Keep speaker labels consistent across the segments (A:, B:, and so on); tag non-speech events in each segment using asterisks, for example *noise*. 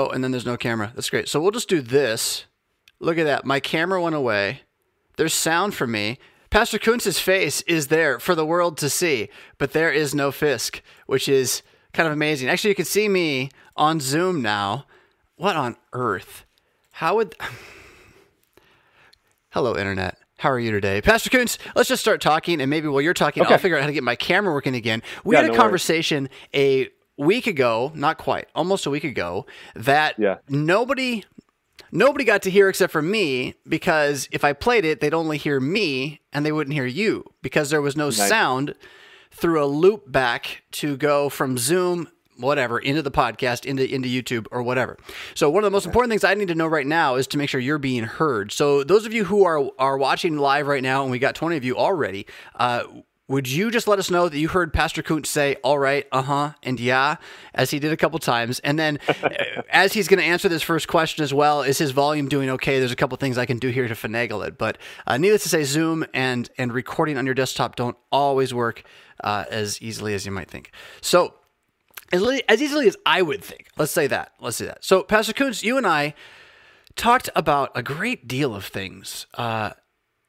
A: Oh, and then there's no camera. That's great. So we'll just do this. Look at that. My camera went away. There's sound for me. Pastor Kuntz's face is there for the world to see, but there is no Fisk, which is kind of amazing. Actually, you can see me on Zoom now. What on earth? How would. *sighs* Hello, Internet. How are you today? Pastor Kuntz, let's just start talking, and maybe while you're talking, okay. I'll figure out how to get my camera working again. We yeah, had a no conversation worries. a week ago, not quite, almost a week ago, that yeah. nobody nobody got to hear except for me because if I played it, they'd only hear me and they wouldn't hear you because there was no nice. sound through a loop back to go from Zoom whatever into the podcast into into YouTube or whatever. So one of the most important things I need to know right now is to make sure you're being heard. So those of you who are are watching live right now, and we got 20 of you already, uh, would you just let us know that you heard Pastor Kuntz say, all right, uh huh, and yeah, as he did a couple times? And then *laughs* as he's going to answer this first question as well, is his volume doing okay? There's a couple things I can do here to finagle it. But uh, needless to say, Zoom and, and recording on your desktop don't always work uh, as easily as you might think. So, as, as easily as I would think, let's say that. Let's say that. So, Pastor Kuntz, you and I talked about a great deal of things. Uh,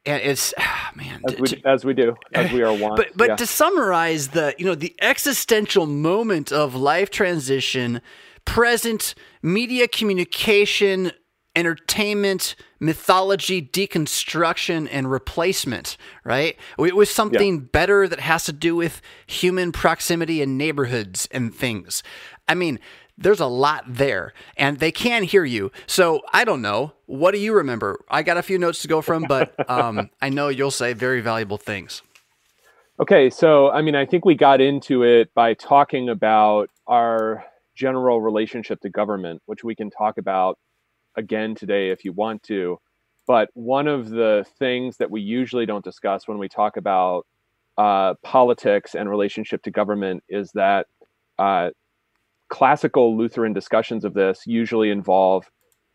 A: and it's *sighs* ah, man
B: as we, to, as we do as we are one *laughs*
A: but but yeah. to summarize the you know the existential moment of life transition present media communication entertainment mythology deconstruction and replacement right it was something yeah. better that has to do with human proximity and neighborhoods and things i mean there's a lot there and they can hear you. So I don't know. What do you remember? I got a few notes to go from, but *laughs* um, I know you'll say very valuable things.
B: Okay. So, I mean, I think we got into it by talking about our general relationship to government, which we can talk about again today if you want to. But one of the things that we usually don't discuss when we talk about uh, politics and relationship to government is that uh, classical Lutheran discussions of this usually involve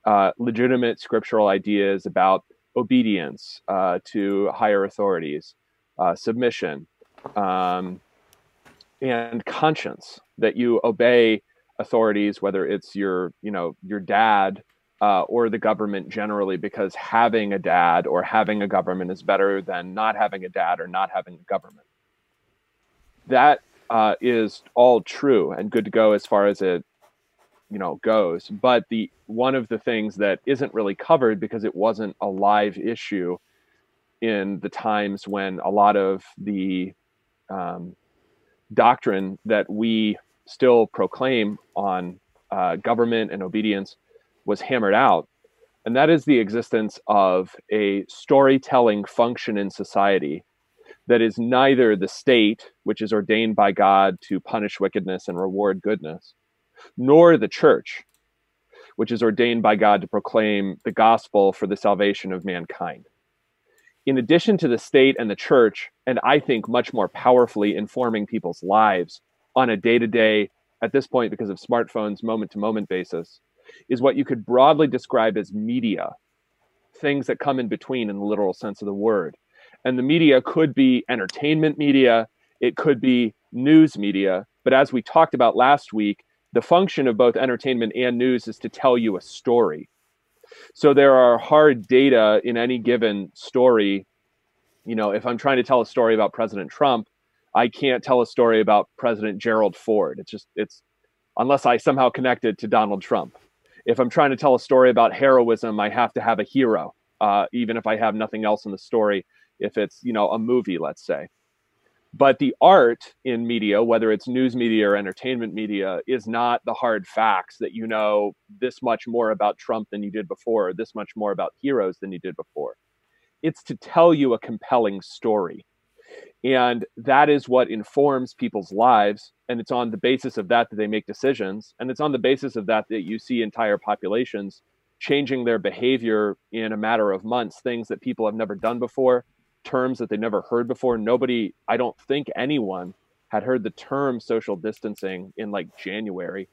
B: uh, legitimate scriptural ideas about obedience uh, to higher authorities, uh, submission, um, and conscience. That you obey authorities, whether it's your, you know, your dad uh, or the government generally, because having a dad or having a government is better than not having a dad or not having a government. That uh, is all true and good to go as far as it you know goes. But the one of the things that isn't really covered because it wasn't a live issue in the times when a lot of the um, doctrine that we still proclaim on uh, government and obedience was hammered out. And that is the existence of a storytelling function in society that is neither the state, which is ordained by God to punish wickedness and reward goodness, nor the church, which is ordained by God to proclaim the gospel for the salvation of mankind. In addition to the state and the church, and I think much more powerfully informing people's lives on a day to day, at this point, because of smartphones, moment to moment basis, is what you could broadly describe as media, things that come in between in the literal sense of the word and the media could be entertainment media, it could be news media. But as we talked about last week, the function of both entertainment and news is to tell you a story. So there are hard data in any given story. You know, if I'm trying to tell a story about President Trump, I can't tell a story about President Gerald Ford. It's just, it's, unless I somehow connect it to Donald Trump. If I'm trying to tell a story about heroism, I have to have a hero, uh, even if I have nothing else in the story if it's you know a movie let's say. But the art in media whether it's news media or entertainment media is not the hard facts that you know this much more about trump than you did before or this much more about heroes than you did before. It's to tell you a compelling story. And that is what informs people's lives and it's on the basis of that that they make decisions and it's on the basis of that that you see entire populations changing their behavior in a matter of months things that people have never done before terms that they never heard before. Nobody, I don't think anyone had heard the term social distancing in like January.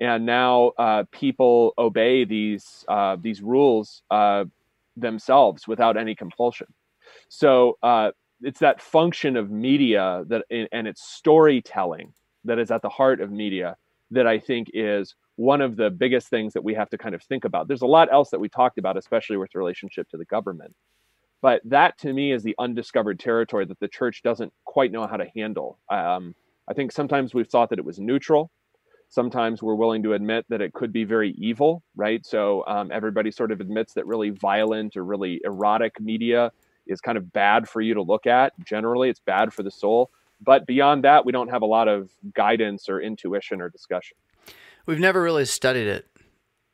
B: And now uh, people obey these uh, these rules uh, themselves without any compulsion. So uh, it's that function of media that and it's storytelling that is at the heart of media that I think is one of the biggest things that we have to kind of think about. There's a lot else that we talked about, especially with relationship to the government. But that to me is the undiscovered territory that the church doesn't quite know how to handle. Um, I think sometimes we've thought that it was neutral. Sometimes we're willing to admit that it could be very evil, right? So um, everybody sort of admits that really violent or really erotic media is kind of bad for you to look at. Generally, it's bad for the soul. But beyond that, we don't have a lot of guidance or intuition or discussion.
A: We've never really studied it.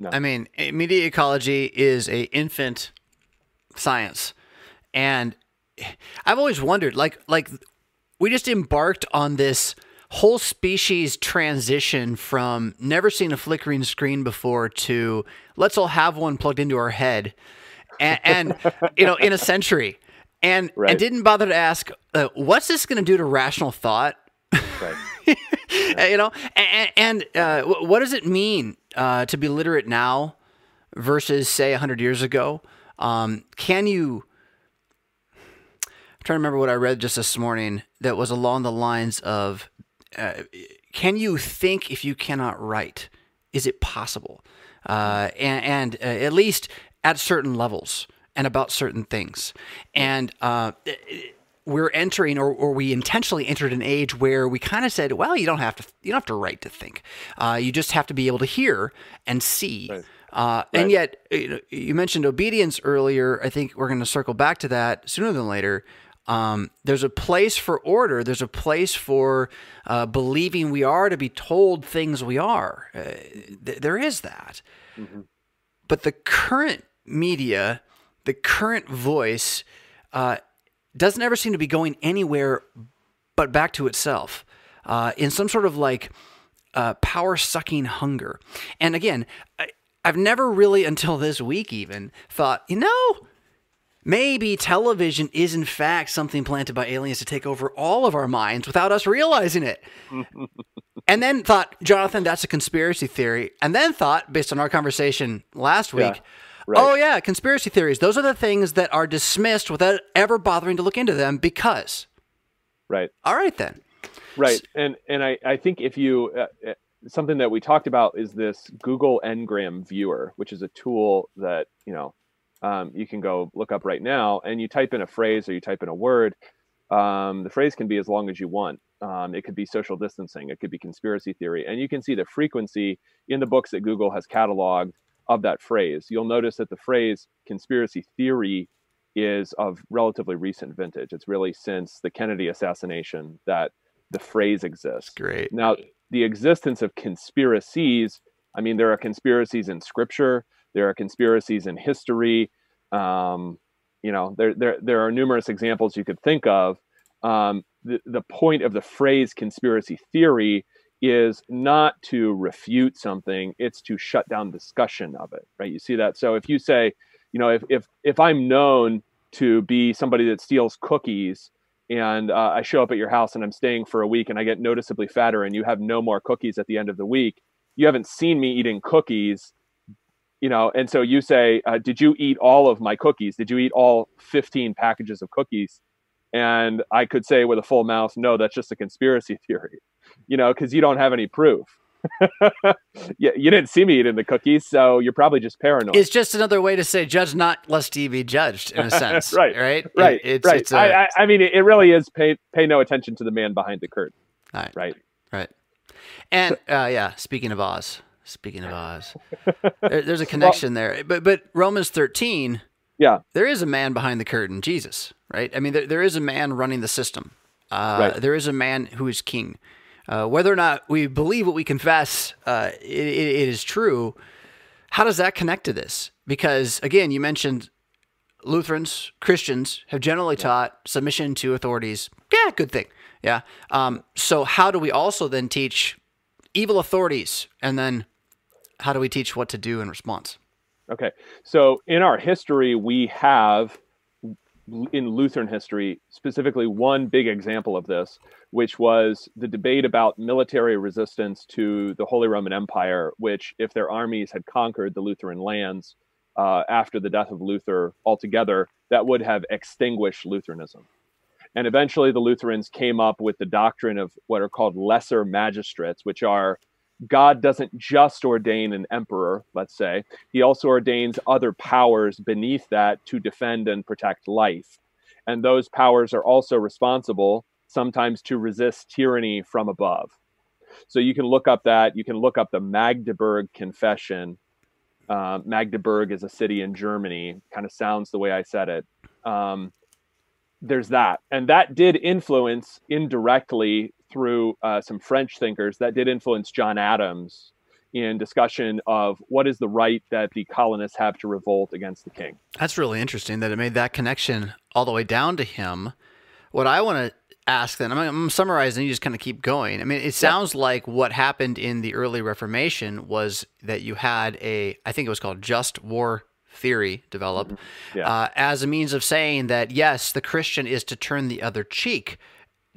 A: No. I mean, media ecology is a infant science, and I've always wondered, like, like we just embarked on this whole species transition from never seen a flickering screen before to let's all have one plugged into our head, and, and you know, in a century, and right. and didn't bother to ask, uh, what's this going to do to rational thought? Right. *laughs* you know, and, and uh, what does it mean uh, to be literate now versus say hundred years ago? Um, can you? Trying to remember what I read just this morning that was along the lines of, uh, "Can you think if you cannot write? Is it possible?" Uh, and, and uh, at least at certain levels and about certain things, and uh, we're entering or, or we intentionally entered an age where we kind of said well you don't have to you don't have to write to think uh, you just have to be able to hear and see right. Uh, right. and yet you mentioned obedience earlier i think we're going to circle back to that sooner than later um, there's a place for order there's a place for uh, believing we are to be told things we are uh, th- there is that mm-hmm. but the current media the current voice uh, doesn't ever seem to be going anywhere but back to itself uh, in some sort of like uh, power sucking hunger. And again, I, I've never really until this week even thought, you know, maybe television is in fact something planted by aliens to take over all of our minds without us realizing it. *laughs* and then thought, Jonathan, that's a conspiracy theory. And then thought, based on our conversation last week, yeah. Right. Oh yeah, conspiracy theories. Those are the things that are dismissed without ever bothering to look into them because.
B: Right.
A: All right then.
B: Right, and and I I think if you uh, uh, something that we talked about is this Google Ngram viewer, which is a tool that you know um, you can go look up right now, and you type in a phrase or you type in a word. Um, the phrase can be as long as you want. Um, it could be social distancing. It could be conspiracy theory, and you can see the frequency in the books that Google has cataloged of that phrase. You'll notice that the phrase conspiracy theory is of relatively recent vintage. It's really since the Kennedy assassination that the phrase exists.
A: Great.
B: Now, the existence of conspiracies, I mean, there are conspiracies in scripture, there are conspiracies in history. Um, you know, there, there, there are numerous examples you could think of. Um, the, the point of the phrase conspiracy theory is not to refute something it's to shut down discussion of it right you see that so if you say you know if if if i'm known to be somebody that steals cookies and uh, i show up at your house and i'm staying for a week and i get noticeably fatter and you have no more cookies at the end of the week you haven't seen me eating cookies you know and so you say uh, did you eat all of my cookies did you eat all 15 packages of cookies and i could say with a full mouth no that's just a conspiracy *laughs* theory you know, because you don't have any proof. *laughs* yeah, you didn't see me eating the cookies, so you're probably just paranoid.
A: It's just another way to say judge not lest ye be judged, in a *laughs* sense.
B: right,
A: right,
B: right, it, it's, right. It's a, I, I, I mean, it really is pay pay no attention to the man behind the curtain. Right, right,
A: right. And uh, yeah, speaking of Oz, speaking of *laughs* Oz, there, there's a connection well, there. But but Romans 13,
B: yeah,
A: there is a man behind the curtain, Jesus, right? I mean, there, there is a man running the system. Uh, right. There is a man who is king. Uh, whether or not we believe what we confess uh, it, it is true, how does that connect to this? Because again, you mentioned Lutherans, Christians have generally taught submission to authorities. Yeah, good thing. Yeah. Um, so how do we also then teach evil authorities, and then how do we teach what to do in response?
B: Okay. So in our history, we have in Lutheran history, specifically one big example of this, which was the debate about military resistance to the Holy Roman Empire, which, if their armies had conquered the Lutheran lands uh, after the death of Luther altogether, that would have extinguished Lutheranism. And eventually, the Lutherans came up with the doctrine of what are called lesser magistrates, which are God doesn't just ordain an emperor, let's say, he also ordains other powers beneath that to defend and protect life. And those powers are also responsible sometimes to resist tyranny from above. So you can look up that, you can look up the Magdeburg Confession. Uh, Magdeburg is a city in Germany, kind of sounds the way I said it. Um, there's that. And that did influence indirectly through uh, some French thinkers, that did influence John Adams in discussion of what is the right that the colonists have to revolt against the king.
A: That's really interesting that it made that connection all the way down to him. What I want to ask then, I'm, I'm summarizing, you just kind of keep going. I mean, it sounds yeah. like what happened in the early Reformation was that you had a, I think it was called just war theory develop mm-hmm. yeah. uh, as a means of saying that yes, the Christian is to turn the other cheek,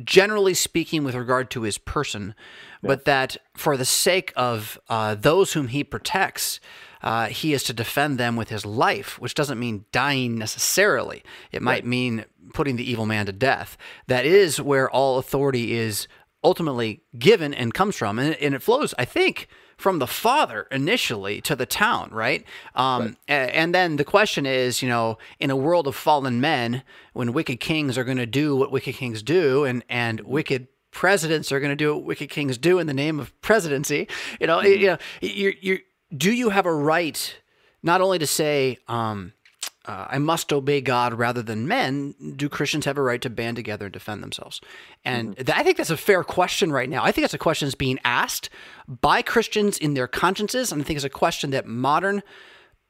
A: generally speaking, with regard to his person, yeah. but that for the sake of uh, those whom he protects, uh, he is to defend them with his life, which doesn't mean dying necessarily. It might right. mean putting the evil man to death. That is where all authority is ultimately given and comes from. And, and it flows, I think, from the father initially to the town, right? Um, right. And then the question is, you know, in a world of fallen men, when wicked kings are going to do what wicked kings do, and and wicked presidents are going to do what wicked kings do in the name of presidency, you know, mm-hmm. you know, you you do you have a right not only to say, um, uh, I must obey God rather than men, do Christians have a right to band together and defend themselves? And mm-hmm. th- I think that's a fair question right now. I think that's a question that's being asked by Christians in their consciences. And I think it's a question that modern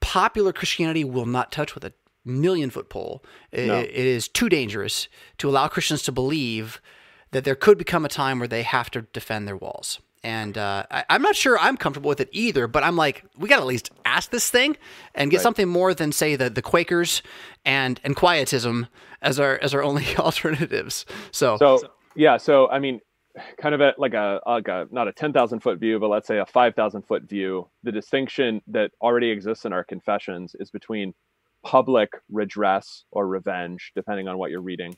A: popular Christianity will not touch with a million foot pole. It, no. it is too dangerous to allow Christians to believe that there could become a time where they have to defend their walls and uh, I, am not sure I'm comfortable with it either. But I'm like, we got to at least ask this thing and get right. something more than say the the Quakers and and Quietism as our as our only *laughs* alternatives. So,
B: so yeah. So I mean, kind of at like a like a not a ten thousand foot view, but let's say a five thousand foot view. The distinction that already exists in our confessions is between public redress or revenge, depending on what you're reading,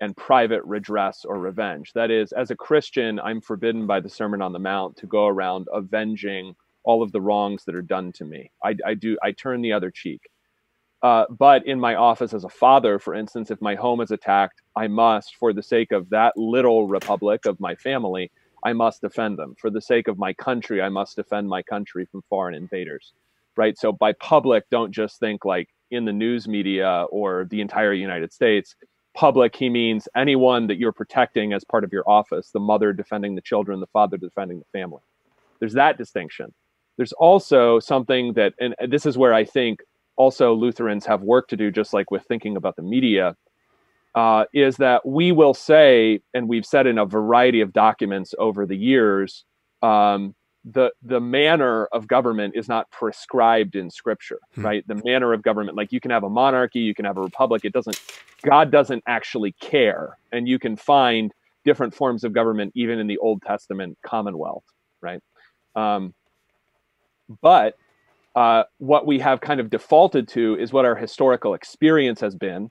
B: and private redress or revenge. That is, as a Christian, I'm forbidden by the Sermon on the Mount to go around avenging all of the wrongs that are done to me. I, I do. I turn the other cheek. Uh, but in my office as a father, for instance, if my home is attacked, I must, for the sake of that little republic of my family, I must defend them. For the sake of my country, I must defend my country from foreign invaders. Right. So by public, don't just think like in the news media or the entire United States public, he means anyone that you're protecting as part of your office the mother defending the children, the father defending the family. There's that distinction. There's also something that, and this is where I think also Lutherans have work to do, just like with thinking about the media, uh, is that we will say, and we've said in a variety of documents over the years, um, the the manner of government is not prescribed in scripture hmm. right the manner of government like you can have a monarchy you can have a republic it doesn't god doesn't actually care and you can find different forms of government even in the old testament commonwealth right um, but uh, what we have kind of defaulted to is what our historical experience has been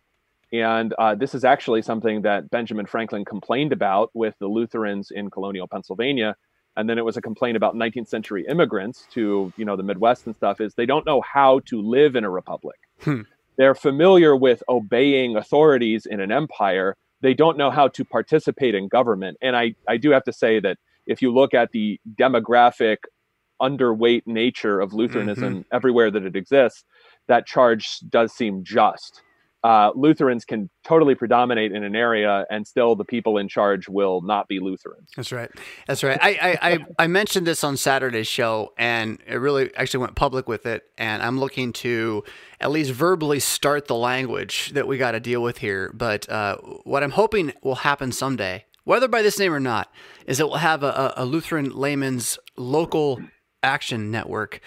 B: and uh, this is actually something that benjamin franklin complained about with the lutherans in colonial pennsylvania and then it was a complaint about 19th century immigrants to you know the midwest and stuff is they don't know how to live in a republic hmm. they're familiar with obeying authorities in an empire they don't know how to participate in government and i i do have to say that if you look at the demographic underweight nature of lutheranism mm-hmm. everywhere that it exists that charge does seem just uh, Lutherans can totally predominate in an area, and still the people in charge will not be Lutherans.
A: That's right. That's right. I, I, I, I mentioned this on Saturday's show, and it really actually went public with it. And I'm looking to at least verbally start the language that we got to deal with here. But uh, what I'm hoping will happen someday, whether by this name or not, is that we'll have a, a Lutheran layman's local action network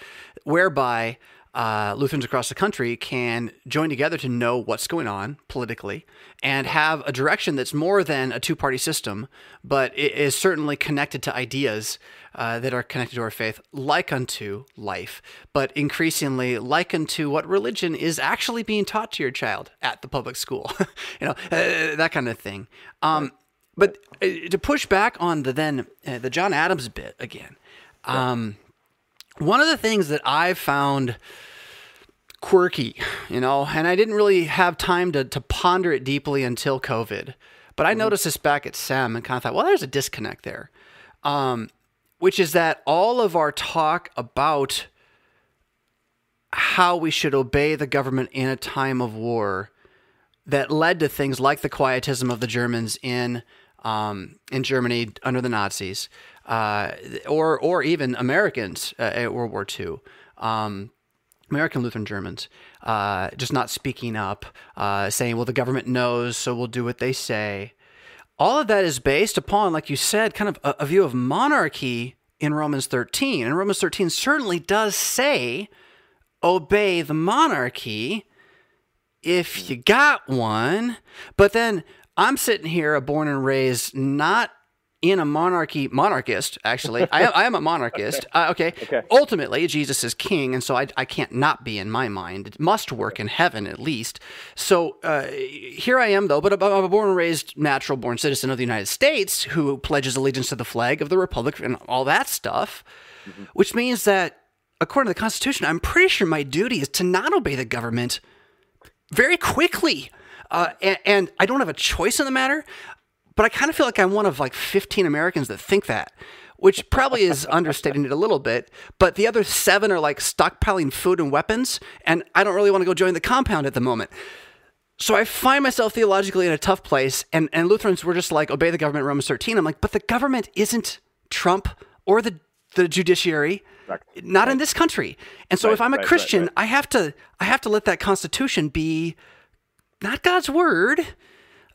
A: whereby uh, Lutherans across the country can join together to know what's going on politically and have a direction that's more than a two party system, but it is certainly connected to ideas uh, that are connected to our faith, like unto life, but increasingly like unto what religion is actually being taught to your child at the public school, *laughs* you know, uh, that kind of thing. Um, but uh, to push back on the then uh, the John Adams bit again, Um, one of the things that I've found quirky, you know, and I didn't really have time to, to ponder it deeply until COVID. But I mm-hmm. noticed this back at SEM and kind of thought, well, there's a disconnect there, um, which is that all of our talk about how we should obey the government in a time of war that led to things like the quietism of the Germans in um, in Germany under the Nazis, uh, or or even Americans uh, at World War II. Um, American Lutheran Germans uh, just not speaking up, uh, saying, well, the government knows, so we'll do what they say. All of that is based upon, like you said, kind of a, a view of monarchy in Romans 13. And Romans 13 certainly does say, obey the monarchy if you got one. But then I'm sitting here, a born and raised, not in a monarchy, monarchist, actually. I, am, I am a monarchist. *laughs* okay. Uh, okay. okay. Ultimately, Jesus is king, and so I, I can't not be in my mind. It must work in heaven, at least. So uh, here I am, though, but I'm a born and raised, natural born citizen of the United States who pledges allegiance to the flag of the Republic and all that stuff, mm-hmm. which means that, according to the Constitution, I'm pretty sure my duty is to not obey the government very quickly. Uh, and, and, I don't have a choice in the matter. But I kind of feel like I'm one of like 15 Americans that think that, which probably is *laughs* understating it a little bit. But the other seven are like stockpiling food and weapons, and I don't really want to go join the compound at the moment. So I find myself theologically in a tough place, and, and Lutherans were just like, obey the government, Romans 13. I'm like, but the government isn't Trump or the, the judiciary. Right. Not right. in this country. And so right, if I'm a Christian, I have to I have to let that constitution be not God's word,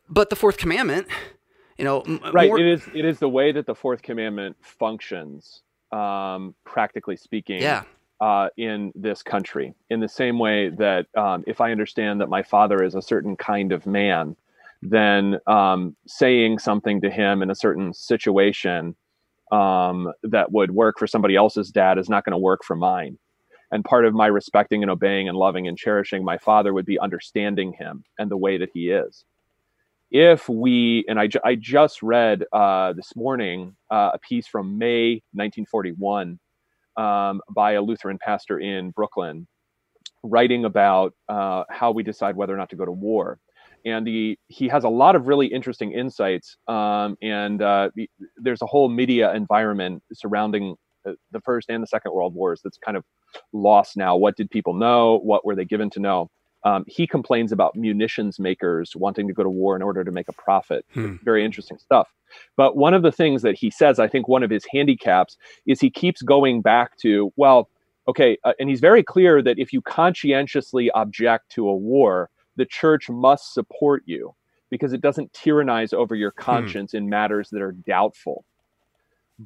A: but the fourth commandment you know
B: right more... it is it is the way that the fourth commandment functions um, practically speaking
A: yeah.
B: uh, in this country. In the same way that um, if i understand that my father is a certain kind of man then um, saying something to him in a certain situation um, that would work for somebody else's dad is not going to work for mine. And part of my respecting and obeying and loving and cherishing my father would be understanding him and the way that he is if we and I, I just read uh, this morning uh, a piece from May 1941 um, by a Lutheran pastor in Brooklyn, writing about uh, how we decide whether or not to go to war. And the, he has a lot of really interesting insights. Um, and uh, there's a whole media environment surrounding the First and the Second World Wars that's kind of lost now. What did people know? What were they given to know? Um, he complains about munitions makers wanting to go to war in order to make a profit. Hmm. Very interesting stuff. But one of the things that he says, I think one of his handicaps is he keeps going back to, well, okay, uh, and he's very clear that if you conscientiously object to a war, the church must support you because it doesn't tyrannize over your hmm. conscience hmm. in matters that are doubtful.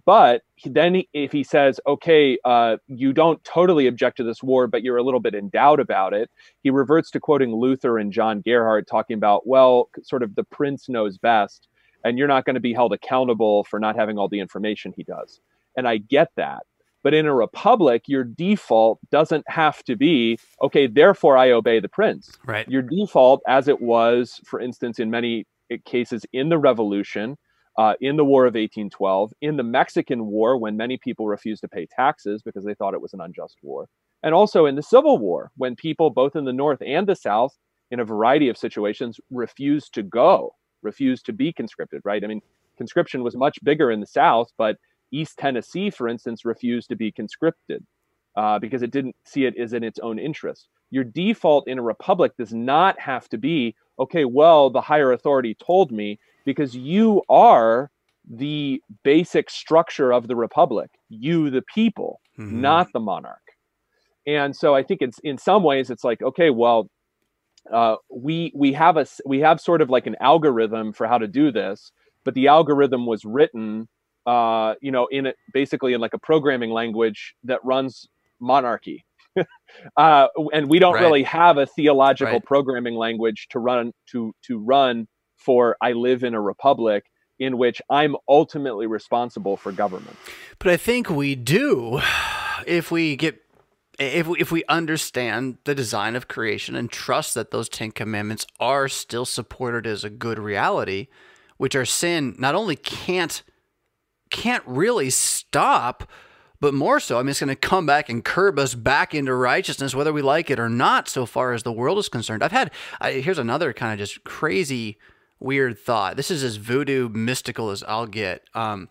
B: But then, if he says, okay, uh, you don't totally object to this war, but you're a little bit in doubt about it, he reverts to quoting Luther and John Gerhard talking about, well, sort of the prince knows best, and you're not going to be held accountable for not having all the information he does. And I get that. But in a republic, your default doesn't have to be, okay, therefore I obey the prince.
A: Right.
B: Your default, as it was, for instance, in many cases in the revolution, uh, in the War of 1812, in the Mexican War, when many people refused to pay taxes because they thought it was an unjust war, and also in the Civil War, when people both in the North and the South, in a variety of situations, refused to go, refused to be conscripted, right? I mean, conscription was much bigger in the South, but East Tennessee, for instance, refused to be conscripted uh, because it didn't see it as in its own interest. Your default in a republic does not have to be, okay, well, the higher authority told me, because you are the basic structure of the republic you the people mm-hmm. not the monarch and so i think it's in some ways it's like okay well uh, we we have a we have sort of like an algorithm for how to do this but the algorithm was written uh, you know in it basically in like a programming language that runs monarchy *laughs* uh, and we don't right. really have a theological right. programming language to run to to run for I live in a republic in which I'm ultimately responsible for government.
A: But I think we do if we get if we, if we understand the design of creation and trust that those 10 commandments are still supported as a good reality, which our sin not only can't can't really stop, but more so, I mean, it's going to come back and curb us back into righteousness, whether we like it or not, so far as the world is concerned. I've had, I, here's another kind of just crazy, weird thought. This is as voodoo mystical as I'll get. Um,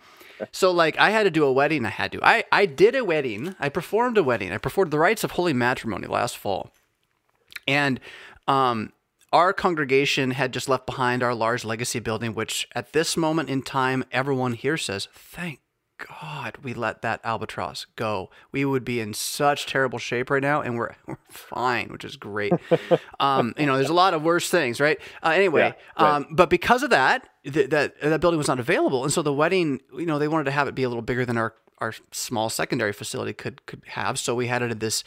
A: so like I had to do a wedding. I had to. I I did a wedding. I performed a wedding. I performed the rites of holy matrimony last fall, and um, our congregation had just left behind our large legacy building, which at this moment in time, everyone here says, "Thank God we let that albatross go. We would be in such terrible shape right now, and we're *laughs* we're fine, which is great. um, you know, there's a lot of worse things, right? Uh, anyway, yeah, right. Um, but because of that, th- that that building was not available, and so the wedding, you know, they wanted to have it be a little bigger than our our small secondary facility could could have. So we had it at this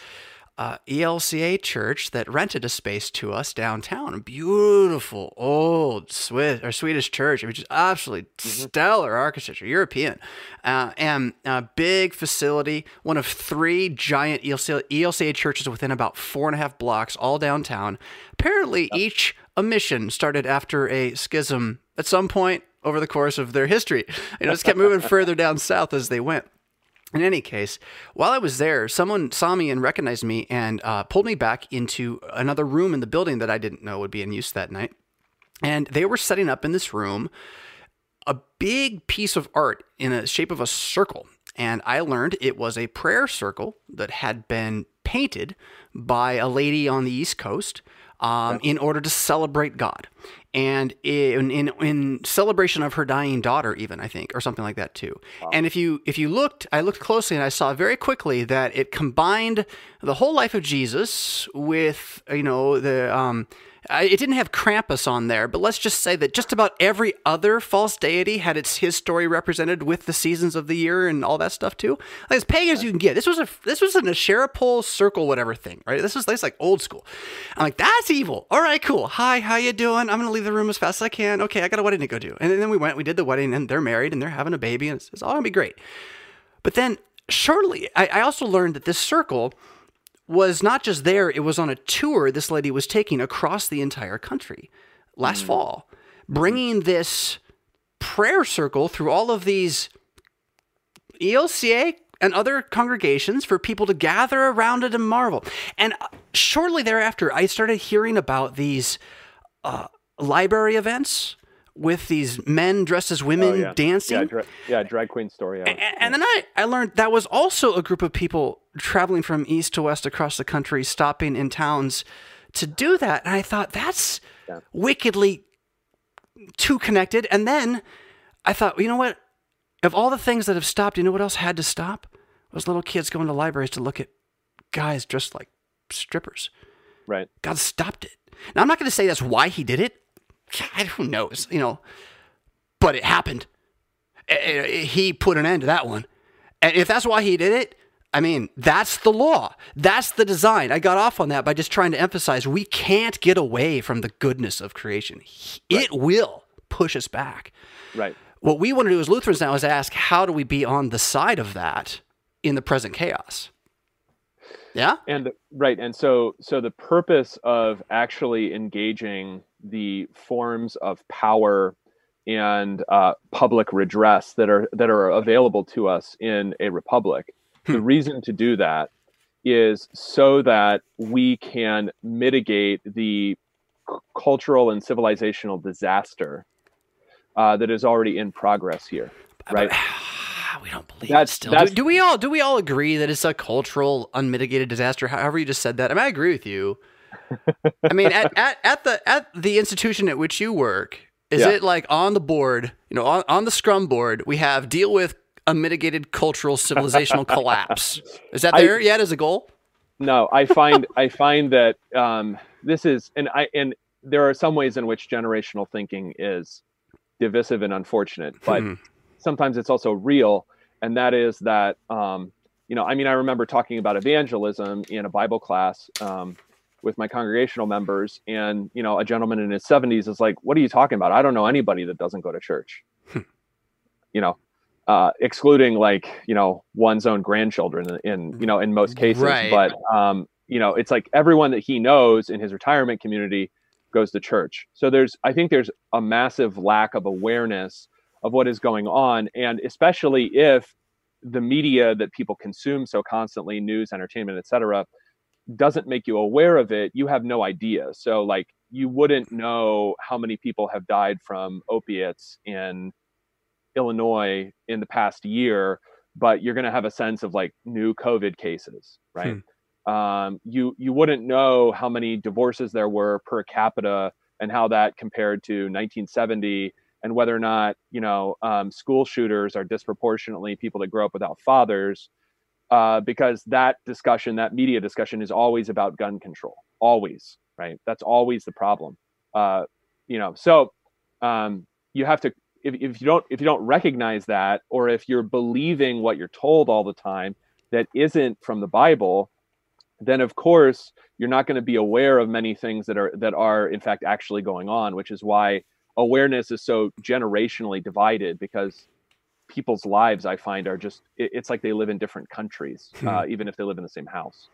A: uh, ELCA church that rented a space to us downtown. A beautiful old Swiss or Swedish church, which is absolutely mm-hmm. stellar architecture, European, uh, and a big facility. One of three giant ELCA, ELCA churches within about four and a half blocks, all downtown. Apparently, yep. each a mission started after a schism at some point over the course of their history. You know, just kept moving *laughs* further down south as they went. In any case, while I was there, someone saw me and recognized me and uh, pulled me back into another room in the building that I didn't know would be in use that night. And they were setting up in this room a big piece of art in the shape of a circle. And I learned it was a prayer circle that had been painted by a lady on the East Coast um, in order to celebrate God. And in, in in celebration of her dying daughter even i think or something like that too. Wow. and if you if you looked i looked closely and i saw very quickly that it combined the whole life of jesus with you know the um Uh, it didn't have Krampus on there, but let's just say that just about every other false deity had its his story represented with the seasons of the year and all that stuff too. Like as pagan as you can get. This was a this was an Asherah circle whatever thing, right? This was this like old school. I'm like, that's evil. All right, cool. Hi, how you doing? I'm gonna leave the room as fast as I can. Okay, I got a wedding to go do. And then we went, we did the wedding, and they're married and they're having a baby, and it's, it's all gonna be great. But then shortly, I, I also learned that this circle was not just there, it was on a tour this lady was taking across the entire country last mm. fall, bringing this prayer circle through all of these ELCA and other congregations for people to gather around it and marvel. And uh, shortly thereafter, I started hearing about these uh, library events with these men dressed as women oh, yeah. dancing.
B: Yeah, dra- yeah, drag queen story.
A: Yeah. And, and, then I, I learned that was also a group of people traveling from east to west across the country, stopping in towns to do that. And I thought that's yeah. wickedly too connected. And then I thought, you know what? Of all the things that have stopped, you know what else had to stop? Was little kids going to libraries to look at guys dressed like strippers.
B: Right.
A: God stopped it. Now I'm not going to say that's why he did it. God, who knows, you know, but it happened. He put an end to that one. And if that's why he did it, I mean, that's the law. That's the design. I got off on that by just trying to emphasize we can't get away from the goodness of creation. Right. It will push us back.
B: Right.
A: What we want to do as Lutherans now is ask how do we be on the side of that in the present chaos? Yeah?
B: And right, and so so the purpose of actually engaging the forms of power and uh, public redress that are that are available to us in a republic. Hmm. The reason to do that is so that we can mitigate the c- cultural and civilizational disaster uh, that is already in progress here. Right. *sighs*
A: we don't believe that's, still. That's, do, do, we all do we all agree that it's a cultural unmitigated disaster? However you just said that. I mean, I agree with you. I mean, at, at, at the at the institution at which you work, is yeah. it like on the board, you know, on, on the scrum board, we have deal with a mitigated cultural civilizational *laughs* collapse. Is that there I, yet as a goal?
B: No, I find *laughs* I find that um, this is and I and there are some ways in which generational thinking is divisive and unfortunate, but hmm. sometimes it's also real, and that is that um, you know, I mean, I remember talking about evangelism in a Bible class. Um, with my congregational members and you know a gentleman in his 70s is like what are you talking about i don't know anybody that doesn't go to church hmm. you know uh, excluding like you know one's own grandchildren in you know in most cases right. but um, you know it's like everyone that he knows in his retirement community goes to church so there's i think there's a massive lack of awareness of what is going on and especially if the media that people consume so constantly, news, entertainment, etc., doesn't make you aware of it, you have no idea. So like you wouldn't know how many people have died from opiates in Illinois in the past year, but you're going to have a sense of like new COVID cases, right? Hmm. Um, you you wouldn't know how many divorces there were per capita and how that compared to 1970 and whether or not you know um, school shooters are disproportionately people that grow up without fathers uh, because that discussion that media discussion is always about gun control always right that's always the problem uh, you know so um, you have to if, if you don't if you don't recognize that or if you're believing what you're told all the time that isn't from the bible then of course you're not going to be aware of many things that are that are in fact actually going on which is why awareness is so generationally divided because people's lives i find are just it's like they live in different countries hmm. uh, even if they live in the same house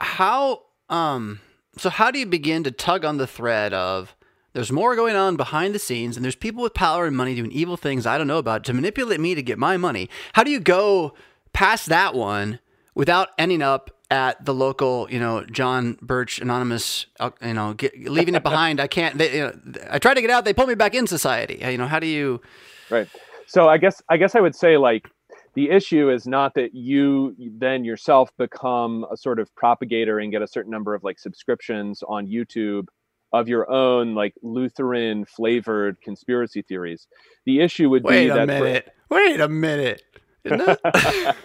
A: how um so how do you begin to tug on the thread of there's more going on behind the scenes and there's people with power and money doing evil things i don't know about to manipulate me to get my money how do you go past that one without ending up at the local, you know, John Birch Anonymous, uh, you know, get, leaving it *laughs* behind. I can't. They, you know, I tried to get out. They pull me back in society. You know, how do you?
B: Right. So I guess I guess I would say like the issue is not that you then yourself become a sort of propagator and get a certain number of like subscriptions on YouTube of your own like Lutheran flavored conspiracy theories. The issue would
A: Wait
B: be
A: a
B: that
A: minute. For... Wait a minute. *laughs* *laughs*
B: the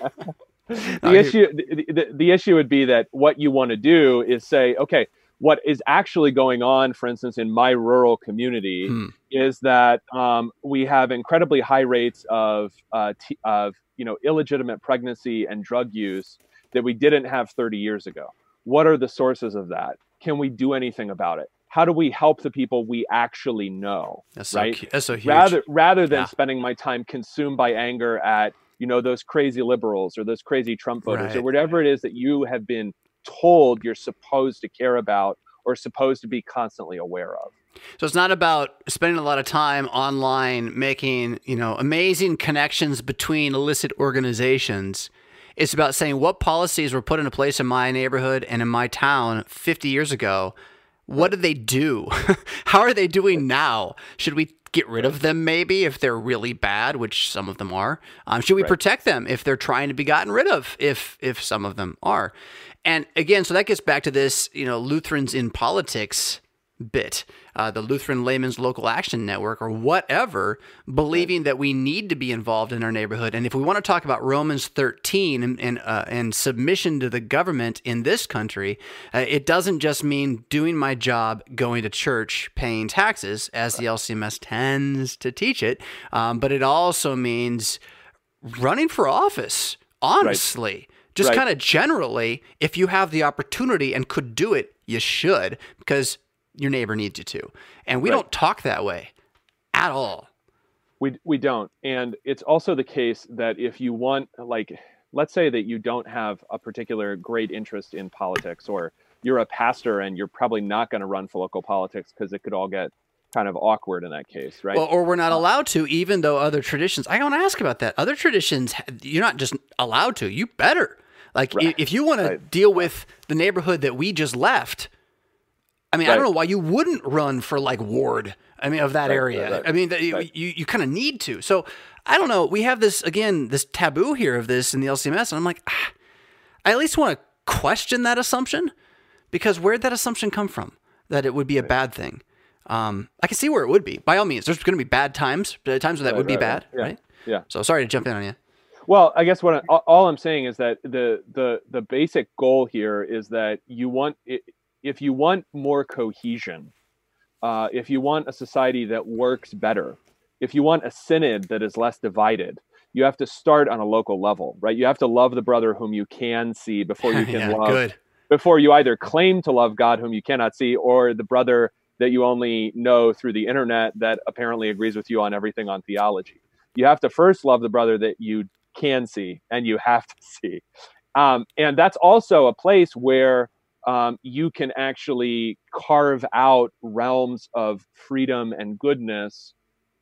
B: issue the, the, the, issue would be that what you want to do is say okay what is actually going on for instance in my rural community hmm. is that um, we have incredibly high rates of uh, t- of you know illegitimate pregnancy and drug use that we didn't have 30 years ago what are the sources of that can we do anything about it how do we help the people we actually know
A: that's
B: right
A: so, that's so huge.
B: rather rather than yeah. spending my time consumed by anger at you know those crazy liberals or those crazy Trump voters right. or whatever it is that you have been told you're supposed to care about or supposed to be constantly aware of.
A: So it's not about spending a lot of time online making, you know, amazing connections between illicit organizations. It's about saying what policies were put into place in my neighborhood and in my town 50 years ago. What do they do? *laughs* How are they doing now? Should we get rid of them maybe if they're really bad, which some of them are? Um, should we right. protect them if they're trying to be gotten rid of, if if some of them are? And again, so that gets back to this, you know, Lutherans in politics bit, uh, the Lutheran Layman's Local Action Network, or whatever, believing that we need to be involved in our neighborhood. And if we want to talk about Romans 13 and and, uh, and submission to the government in this country, uh, it doesn't just mean doing my job, going to church, paying taxes, as the LCMS tends to teach it, um, but it also means running for office. Honestly. Right. Just right. kind of generally, if you have the opportunity and could do it, you should, because your neighbor needs you to. And we right. don't talk that way at all.
B: We, we don't. And it's also the case that if you want, like, let's say that you don't have a particular great interest in politics, or you're a pastor and you're probably not going to run for local politics because it could all get kind of awkward in that case, right?
A: Well, or we're not uh, allowed to, even though other traditions. I want to ask about that. Other traditions, you're not just allowed to. You better. Like, right. if you want right. to deal with the neighborhood that we just left, I mean, right. I don't know why you wouldn't run for like ward. I mean, of that right, area. Right, I mean, that you you, you kind of need to. So I don't know. We have this again, this taboo here of this in the LCMS, and I'm like, ah, I at least want to question that assumption because where'd that assumption come from that it would be a bad thing? Um, I can see where it would be. By all means, there's going to be bad times, times when that would be bad,
B: yeah.
A: right?
B: Yeah.
A: So sorry to jump in on you.
B: Well, I guess what I, all I'm saying is that the the the basic goal here is that you want it, if you want more cohesion, uh, if you want a society that works better, if you want a synod that is less divided, you have to start on a local level, right? You have to love the brother whom you can see before you *laughs* can
A: yeah,
B: love.
A: Good.
B: Before you either claim to love God whom you cannot see, or the brother that you only know through the internet that apparently agrees with you on everything on theology. You have to first love the brother that you can see and you have to *laughs* see. Um, and that's also a place where um, you can actually carve out realms of freedom and goodness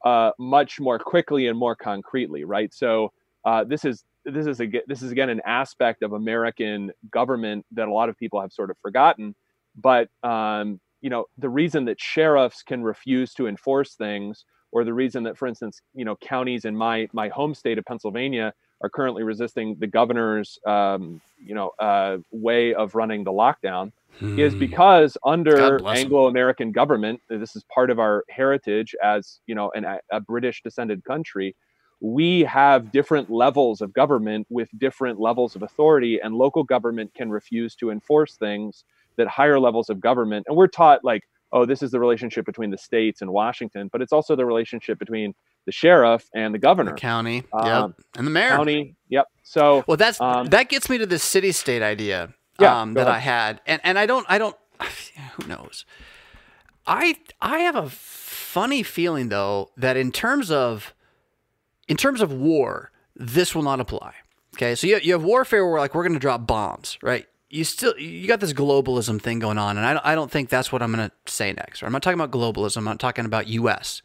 B: uh, much more quickly and more concretely, right? So uh, this is this is a, this is again an aspect of American government that a lot of people have sort of forgotten. But um, you know, the reason that sheriffs can refuse to enforce things, or the reason that, for instance, you know, counties in my my home state of Pennsylvania are currently resisting the governor's um, you know uh, way of running the lockdown hmm. is because under Anglo-American government, this is part of our heritage as you know an, a British descended country. We have different levels of government with different levels of authority, and local government can refuse to enforce things that higher levels of government. And we're taught like, oh, this is the relationship between the states and Washington, but it's also the relationship between the sheriff and the governor,
A: the county, um, yep, and the mayor.
B: County, yep. So
A: well, that's um, that gets me to the city state idea yeah, um, that ahead. I had, and and I don't, I don't, *sighs* who knows. I I have a funny feeling though that in terms of in terms of war, this will not apply. Okay, so you, you have warfare where like we're going to drop bombs, right? You still you got this globalism thing going on, and I I don't think that's what I'm going to say next. Right? I'm not talking about globalism. I'm not talking about U.S.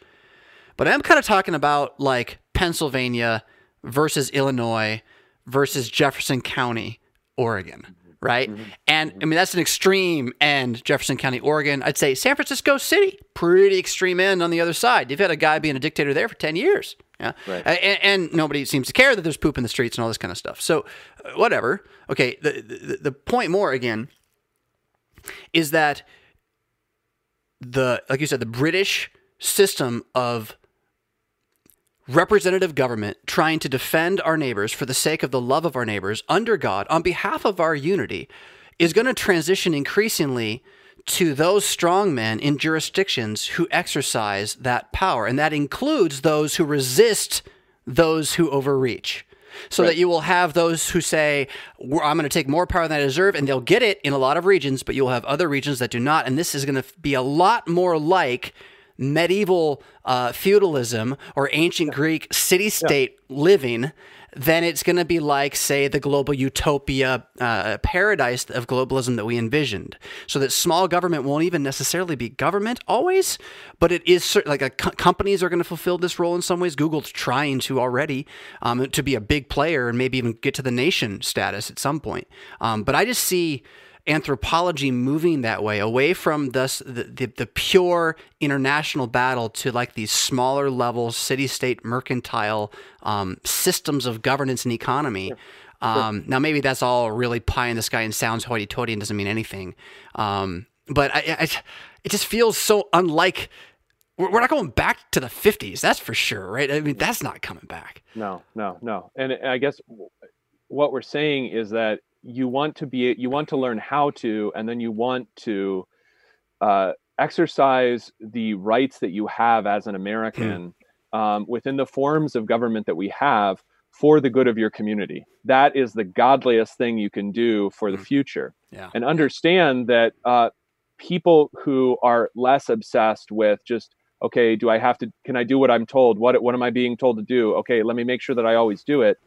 A: But I'm kind of talking about like Pennsylvania versus Illinois versus Jefferson County, Oregon right? Mm-hmm. And I mean, that's an extreme end, Jefferson County, Oregon. I'd say San Francisco City, pretty extreme end on the other side. You've had a guy being a dictator there for 10 years. Yeah. Right. And, and, nobody seems to care that there's poop in the streets and all this kind of stuff. So, uh, whatever. Okay. The, the, the point more, again, is that the, like you said, the British system of representative government trying to defend our neighbors for the sake of the love of our neighbors under God on behalf of our unity is going to transition increasingly to those strong men in jurisdictions who exercise that power. And that includes those who resist those who overreach. So right. that you will have those who say, I'm going to take more power than I deserve, and they'll get it in a lot of regions, but you'll have other regions that do not. And this is going to be a lot more like medieval uh, feudalism or ancient Greek city state yeah. living, then it's going to be like, say, the global utopia uh, paradise of globalism that we envisioned. So that small government won't even necessarily be government always, but it is like a, companies are going to fulfill this role in some ways. Google's trying to already um, to be a big player and maybe even get to the nation status at some point. Um, but I just see anthropology moving that way, away from this, the, the, the pure international battle to like these smaller level city state mercantile um, systems of governance and economy. Um, now, maybe that's all really pie in the sky and sounds hoity toity and doesn't mean anything. Um, but I, I, it just feels so unlike. We're not going back to the 50s, that's for sure, right? I mean, that's not coming back.
B: No, no, no. And I guess what we're saying is that you want to be you want to learn how to and then you want to uh, exercise the rights that you have as an american mm. um, within the forms of government that we have for the good of your community that is the godliest thing you can do for the hmm. future yeah. and understand that uh, people who are less obsessed with just okay do i have to can i do what i'm told what what am i being told to do okay let me make sure that i always do it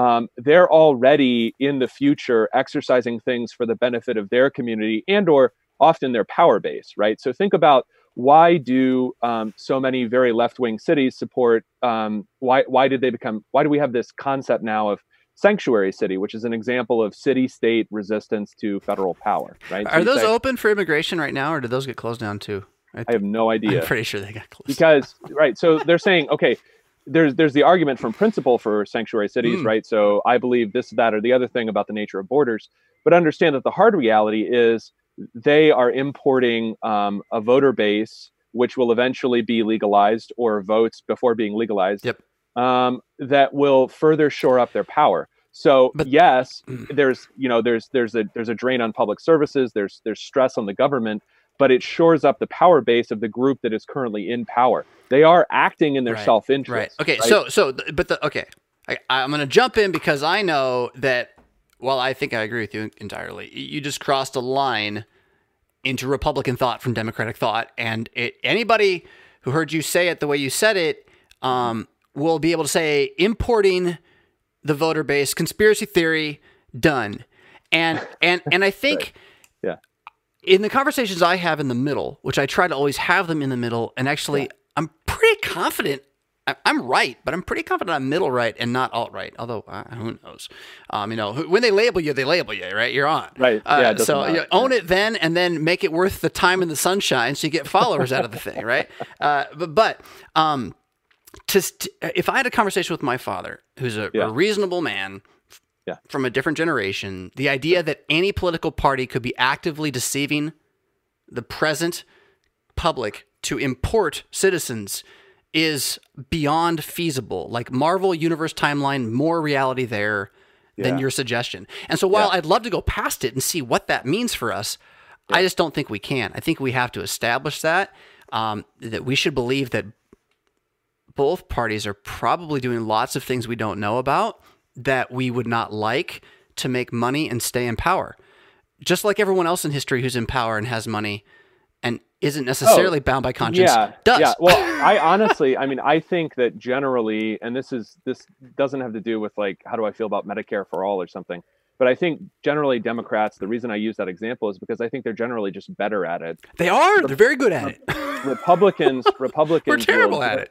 B: um, they're already in the future exercising things for the benefit of their community and or often their power base right? So think about why do um, so many very left-wing cities support um, why why did they become why do we have this concept now of sanctuary city which is an example of city state resistance to federal power right?
A: Are so those say, open for immigration right now or did those get closed down too?
B: I, I have no idea.
A: i'm pretty sure they got closed
B: because right so they're saying okay there's there's the argument from principle for sanctuary cities, mm. right? So I believe this, that, or the other thing about the nature of borders, but understand that the hard reality is they are importing um, a voter base which will eventually be legalized or votes before being legalized.
A: Yep.
B: Um, that will further shore up their power. So but, yes, mm. there's you know there's there's a there's a drain on public services. There's there's stress on the government, but it shores up the power base of the group that is currently in power. They are acting in their right. self-interest.
A: Right. Okay. Right? So so but the okay, I, I'm going to jump in because I know that. Well, I think I agree with you entirely. You just crossed a line into Republican thought from Democratic thought, and it, anybody who heard you say it the way you said it um, will be able to say importing the voter base, conspiracy theory, done. And and and I think in the conversations I have in the middle, which I try to always have them in the middle, and actually, yeah. I'm pretty confident I'm right, but I'm pretty confident I'm middle right and not alt right. Although uh, who knows? Um, you know, when they label you, they label you, right? You're on.
B: Right.
A: Uh, yeah. so you own it then, and then make it worth the time in the sunshine, so you get followers out of the thing, *laughs* right? Uh, but but um, to, to, if I had a conversation with my father, who's a, yeah. a reasonable man.
B: Yeah.
A: From a different generation, the idea that any political party could be actively deceiving the present public to import citizens is beyond feasible. Like Marvel Universe timeline, more reality there yeah. than your suggestion. And so while yeah. I'd love to go past it and see what that means for us, yeah. I just don't think we can. I think we have to establish that um, that we should believe that both parties are probably doing lots of things we don't know about that we would not like to make money and stay in power. Just like everyone else in history who's in power and has money and isn't oh, necessarily oh, bound by conscience
B: yeah,
A: does.
B: Yeah. Well, *laughs* I honestly, I mean, I think that generally, and this is this doesn't have to do with like how do I feel about Medicare for all or something, but I think generally Democrats. The reason I use that example is because I think they're generally just better at it.
A: They are. They're very good at it.
B: Republicans. *laughs* Republicans.
A: We're terrible will, at it.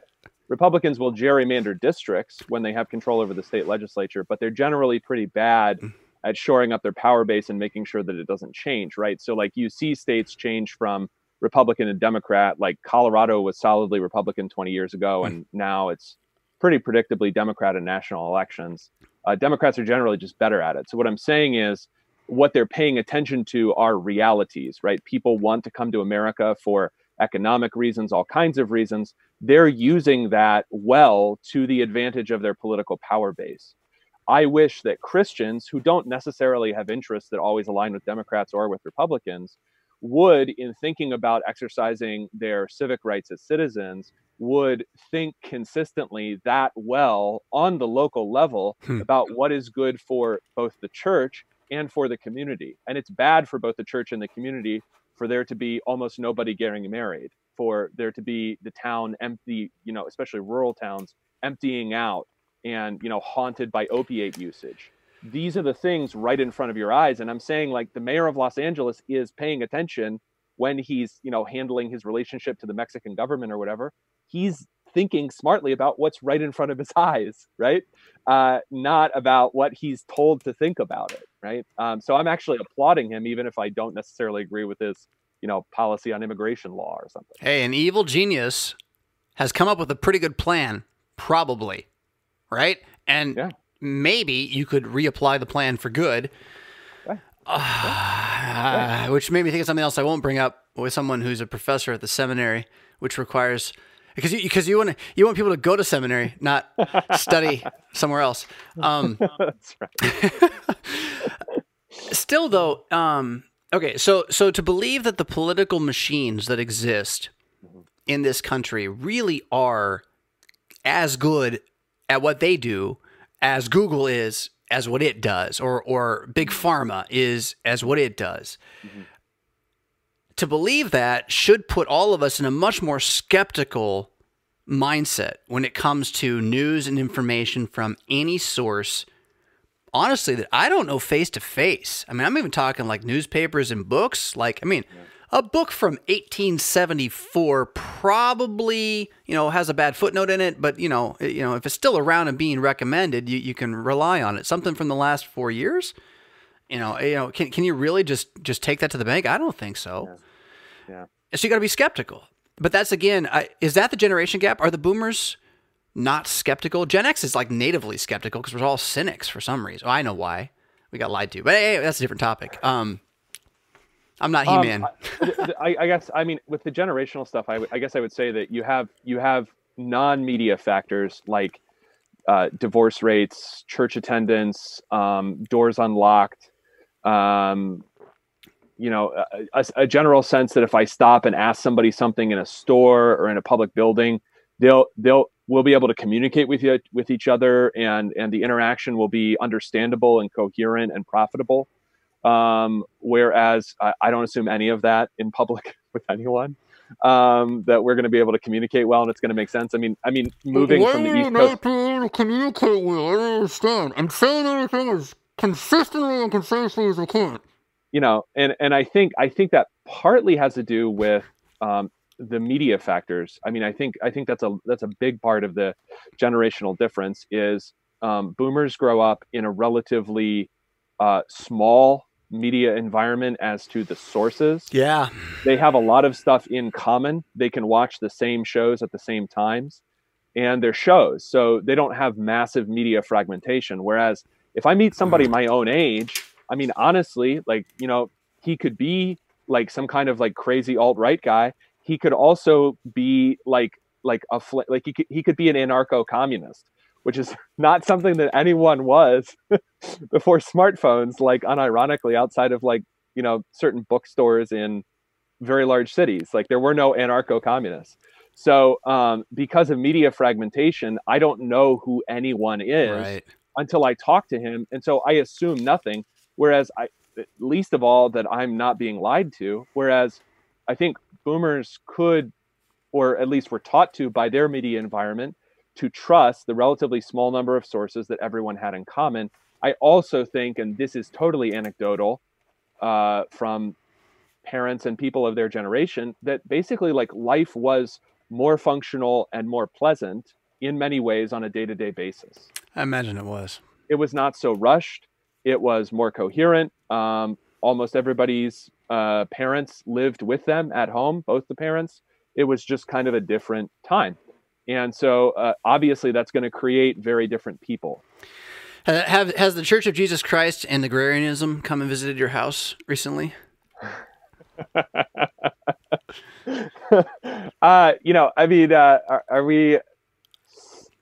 B: Republicans will gerrymander districts when they have control over the state legislature, but they're generally pretty bad mm. at shoring up their power base and making sure that it doesn't change, right? So, like, you see states change from Republican and Democrat. Like Colorado was solidly Republican 20 years ago, and now it's pretty predictably Democrat in national elections. Uh, Democrats are generally just better at it. So what I'm saying is, what they're paying attention to are realities, right? People want to come to America for economic reasons, all kinds of reasons. They're using that well to the advantage of their political power base. I wish that Christians who don't necessarily have interests that always align with Democrats or with Republicans would, in thinking about exercising their civic rights as citizens, would think consistently that well on the local level *laughs* hmm. about what is good for both the church and for the community. And it's bad for both the church and the community for there to be almost nobody getting married, for there to be the town empty, you know, especially rural towns emptying out and, you know, haunted by opiate usage. These are the things right in front of your eyes and i'm saying like the mayor of los angeles is paying attention when he's you know handling his relationship to the mexican government or whatever. He's thinking smartly about what's right in front of his *laughs* eyes right? Uh, not about what he's told to think about it right? Um, so i'm actually applauding him even if i don't necessarily agree with his you know policy on immigration law or something
A: hey an evil genius has come up with a pretty good plan probably right and yeah maybe you could reapply the plan for good. Uh, which made me think of something else I won't bring up with someone who's a professor at the seminary, which requires because you because you want to you want people to go to seminary, not *laughs* study somewhere else. Um, *laughs* That's right. *laughs* still, though, um, okay. So so to believe that the political machines that exist in this country really are as good at what they do as Google is as what it does, or or big pharma is as what it does. Mm-hmm. To believe that should put all of us in a much more skeptical mindset when it comes to news and information from any source. Honestly, that I don't know face to face. I mean, I'm even talking like newspapers and books. Like, I mean, yeah. a book from 1874 probably you know has a bad footnote in it but you know you know if it's still around and being recommended you, you can rely on it. Something from the last four years you know you know can, can you really just just take that to the bank? I don't think so. Yeah, yeah. so you got to be skeptical. But that's again I, is that the generation gap? Are the boomers not skeptical gen x is like natively skeptical because we're all cynics for some reason well, i know why we got lied to but hey, that's a different topic um I'm not He Man.
B: Um, I, I, guess I mean with the generational stuff, I, w- I guess I would say that you have you have non-media factors like uh, divorce rates, church attendance, um, doors unlocked. Um, you know, a, a, general sense that if I stop and ask somebody something in a store or in a public building, they'll they'll we'll be able to communicate with you with each other, and and the interaction will be understandable and coherent and profitable. Um, whereas I, I, don't assume any of that in public *laughs* with anyone. Um, that we're going to be able to communicate well and it's going to make sense. I mean, I mean, moving Why from the East Coast.
C: To communicate well. I don't understand. I'm saying everything as consistently and concisely as I can.
B: You know, and and I think I think that partly has to do with um, the media factors. I mean, I think I think that's a that's a big part of the generational difference. Is um, boomers grow up in a relatively uh, small media environment as to the sources.
A: Yeah.
B: They have a lot of stuff in common. They can watch the same shows at the same times and their shows. So they don't have massive media fragmentation. Whereas if I meet somebody my own age, I mean, honestly, like, you know, he could be like some kind of like crazy alt right guy. He could also be like, like a, like he could, he could be an anarcho communist which is *laughs* not something that anyone was *laughs* before smartphones, like unironically, outside of like, you know, certain bookstores in very large cities. Like there were no anarcho communists. So, um, because of media fragmentation, I don't know who anyone is right. until I talk to him. And so I assume nothing. Whereas I, least of all, that I'm not being lied to. Whereas I think boomers could, or at least were taught to by their media environment, to trust the relatively small number of sources that everyone had in common. I also think, and this is totally anecdotal uh, from parents and people of their generation, that basically like life was more functional and more pleasant in many ways on a day to day basis.
A: I imagine it was.
B: It was not so rushed. It was more coherent. Um, almost everybody's uh, parents lived with them at home, both the parents. It was just kind of a different time. And so uh, obviously that's going to create very different people.
A: Uh, have, has the Church of Jesus Christ and agrarianism come and visited your house recently? *laughs*
B: uh, you know, I mean, uh, are, are, we?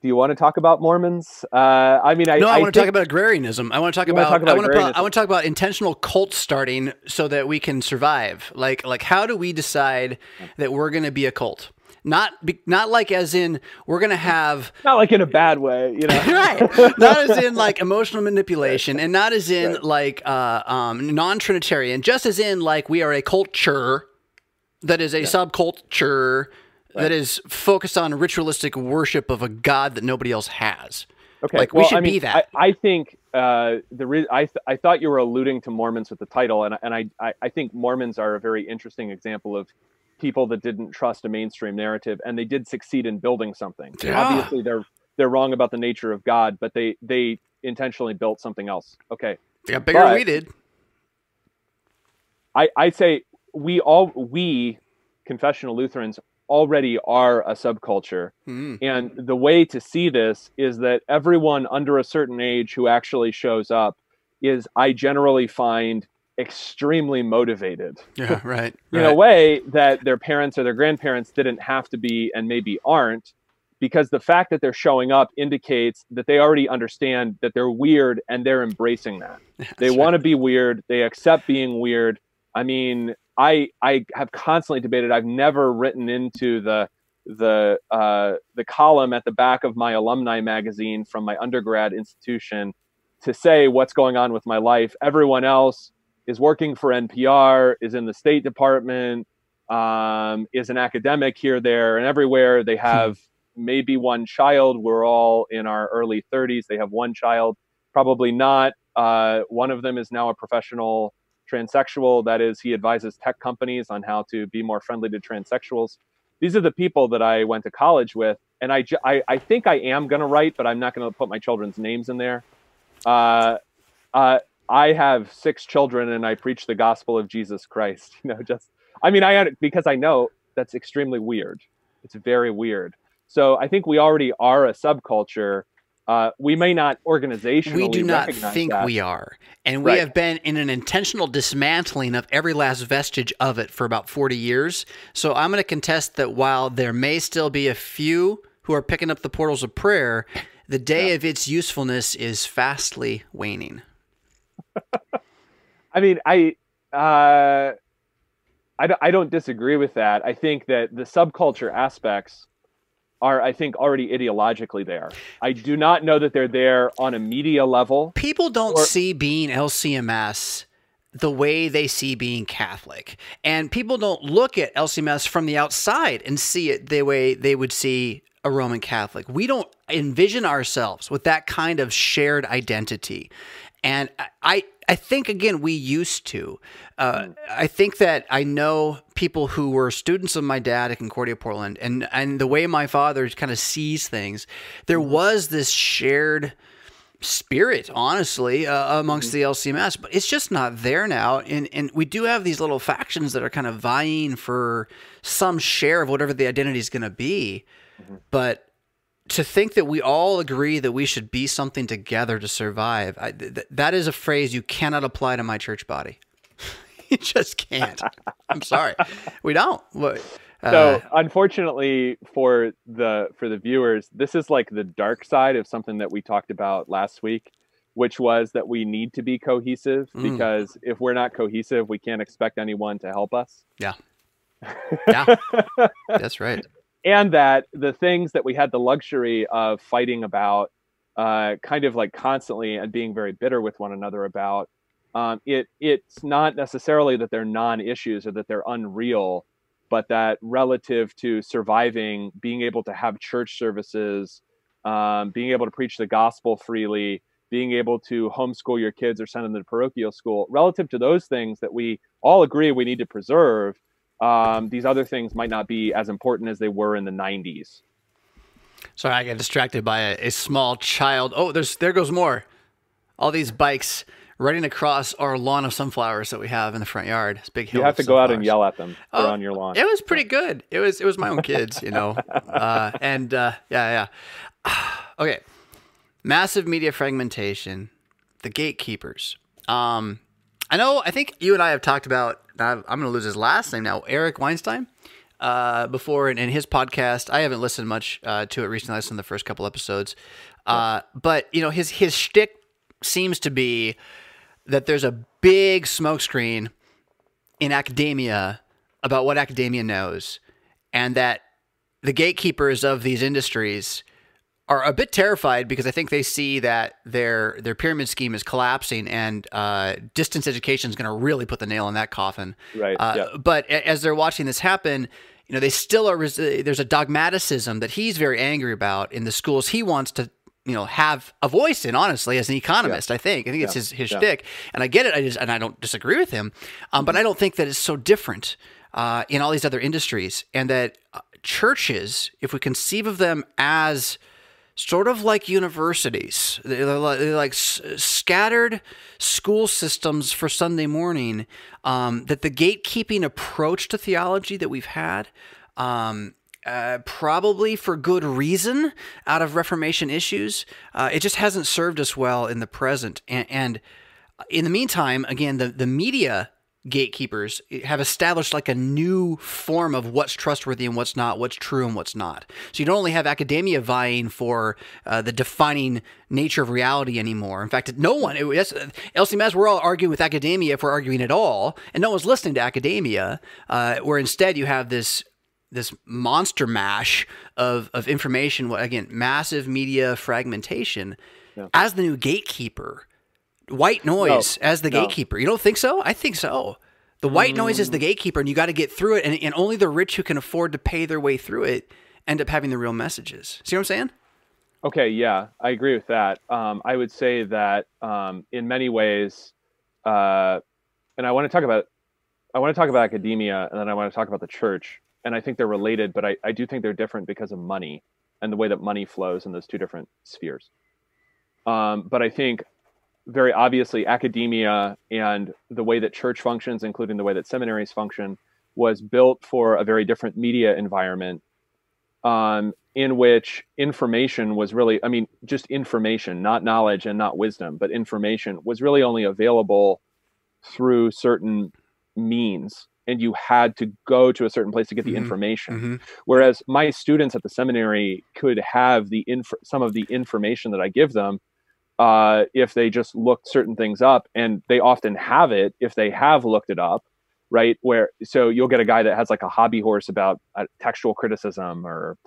B: Do you want to talk about Mormons? Uh, I mean, I
A: no, I,
B: I
A: want to talk about agrarianism. I want to talk about,
B: talk about. I
A: want to. I want to talk about intentional cult starting so that we can survive. Like, like, how do we decide that we're going to be a cult? Not not like as in we're gonna have *laughs*
B: not like in a bad way, you know. *laughs*
A: right. Not as in like emotional manipulation, and not as in right. like uh, um, non-Trinitarian. Just as in like we are a culture that is a yeah. subculture right. that is focused on ritualistic worship of a god that nobody else has.
B: Okay,
A: like
B: well,
A: we should
B: I mean,
A: be that.
B: I, I think uh, the re- I th- I thought you were alluding to Mormons with the title, and and I, I I think Mormons are a very interesting example of people that didn't trust a mainstream narrative and they did succeed in building something. Yeah. Obviously they're they're wrong about the nature of God, but they they intentionally built something else. Okay.
A: They got bigger but we did.
B: I I say we all we confessional Lutherans already are a subculture. Mm. And the way to see this is that everyone under a certain age who actually shows up is I generally find extremely motivated. *laughs*
A: Yeah, right.
B: in
A: right.
B: a way that their parents or their grandparents didn't have to be and maybe aren't because the fact that they're showing up indicates that they already understand that they're weird and they're embracing that. *laughs* That's they right. want to be weird, they accept being weird. I mean, I I have constantly debated. I've never written into the the uh, the column at the back of my alumni magazine from my undergrad institution to say what's going on with my life. Everyone else is working for NPR, is in the State Department, um, is an academic here, there, and everywhere. They hmm. have maybe one child. We're all in our early 30s. They have one child, probably not. Uh, one of them is now a professional transsexual. That is, he advises tech companies on how to be more friendly to transsexuals. These are the people that I went to college with. And I, I, I think I am going to write, but I'm not going to put my children's names in there. Uh, uh, I have six children and I preach the gospel of Jesus Christ. *laughs* You know, just I mean, I because I know that's extremely weird. It's very weird. So I think we already are a subculture. Uh, we may not organizationally.
A: We do not think
B: that.
A: we are, and we right. have been in an intentional dismantling of every last vestige of it for about forty years. So I'm going to contest that while there may still be a few who are picking up the portals of prayer, the day yeah. of its usefulness is fastly waning. *laughs*
B: I mean, I, uh, I, I don't disagree with that. I think that the subculture aspects are, I think, already ideologically there. I do not know that they're there on a media level.
A: People don't or, see being LCMS the way they see being Catholic. And people don't look at LCMS from the outside and see it the way they would see a Roman Catholic. We don't envision ourselves with that kind of shared identity. And I, I think again we used to. Uh, I think that I know people who were students of my dad at Concordia Portland, and and the way my father kind of sees things, there mm-hmm. was this shared spirit, honestly, uh, amongst the LCMS, but it's just not there now. And and we do have these little factions that are kind of vying for some share of whatever the identity is going to be, mm-hmm. but to think that we all agree that we should be something together to survive, I, th- that is a phrase you cannot apply to my church body. *laughs* you just can't. I'm sorry, we don't.
B: Uh, so unfortunately for the for the viewers, this is like the dark side of something that we talked about last week, which was that we need to be cohesive mm. because if we're not cohesive, we can't expect anyone to help us.
A: Yeah. *laughs* Yeah. That's right.
B: And that the things that we had the luxury of fighting about uh, kind of like constantly and being very bitter with one another about um, it it's not necessarily that they're non-issues or that they're unreal but that relative to surviving, being able to have church services, um, being able to preach the gospel freely, being able to homeschool your kids or send them to parochial school, relative to those things that we all agree we need to preserve, um, these other things might not be as important as they were in the 90s.
A: Sorry, I got distracted by a, a small child. Oh, there's there goes more. All these bikes running across our lawn of sunflowers that we have in the front yard. It's big hill.
B: You have to go out and yell at them. Oh, on your lawn.
A: It was pretty good. It was it was my own kids, you know. *laughs* Uh, and uh, yeah, yeah. *sighs* okay. Massive media fragmentation. The gatekeepers. Um, I know. I think you and I have talked about. I'm going to lose his last name now. Eric Weinstein. Uh, before in, in, his podcast, I haven't listened much uh, to it recently. I listened to the first couple episodes, uh, but you know his his shtick seems to be that there's a big smokescreen in academia about what academia knows, and that the gatekeepers of these industries are a bit terrified because I think they see that their their pyramid scheme is collapsing, and uh, distance education is going to really put the nail in that coffin.
B: Right. Uh,
A: yeah. But as they're watching this happen, you know, they still are. There's a dogmaticism that he's very angry about in the schools he wants to you know have a voice in honestly as an economist yeah. i think i think it's his his yeah. shtick and i get it i just and i don't disagree with him um, but i don't think that it's so different uh, in all these other industries and that uh, churches if we conceive of them as sort of like universities they're like, they're like s- scattered school systems for sunday morning um, that the gatekeeping approach to theology that we've had um, uh, probably for good reason out of Reformation issues. Uh, it just hasn't served us well in the present. And, and, in the meantime, again, the, the media gatekeepers have established like a new form of what's trustworthy and what's not, what's true and what's not. So you don't only have academia vying for uh, the defining nature of reality anymore. In fact, no one, it, that's, LCMS, we're all arguing with academia if we're arguing at all, and no one's listening to academia, uh, where instead you have this this monster mash of, of information again massive media fragmentation yeah. as the new gatekeeper white noise no, as the no. gatekeeper. You don't think so? I think so. The white mm. noise is the gatekeeper and you got to get through it and, and only the rich who can afford to pay their way through it end up having the real messages. See what i'm saying?
B: Okay yeah i agree with that. Um, i would say that um, in many ways uh, and i want to talk about i want to talk about academia and then i want to talk about the church and I think they're related, but I, I do think they're different because of money and the way that money flows in those two different spheres. Um, but I think very obviously academia and the way that church functions, including the way that seminaries function, was built for a very different media environment um, in which information was really, I mean, just information, not knowledge and not wisdom, but information was really only available through certain means and you had to go to a certain place to get the mm-hmm. information. Mm-hmm. Whereas my students at the seminary could have the inf- some of the information that I give them uh, if they just looked certain things up, and they often have it if they have looked it up, right? Where so you'll get a guy that has like a hobby horse about uh, textual criticism or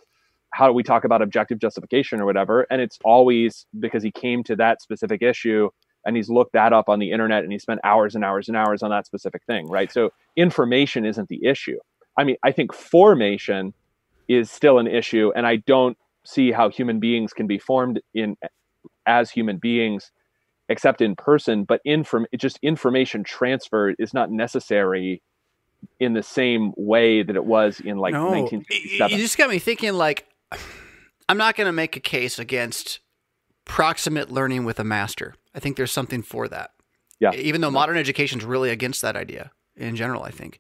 B: how do we talk about objective justification or whatever, and it's always because he came to that specific issue and he's looked that up on the internet and he spent hours and hours and hours on that specific thing, right? So information isn't the issue. I mean, I think formation is still an issue, and I don't see how human beings can be formed in as human beings except in person. But inform just information transfer is not necessary in the same way that it was in like no. 1967.
A: You just got me thinking like I'm not going to make a case against proximate learning with a master. I think there's something for that.
B: Yeah.
A: Even though modern education is really against that idea in general, I think.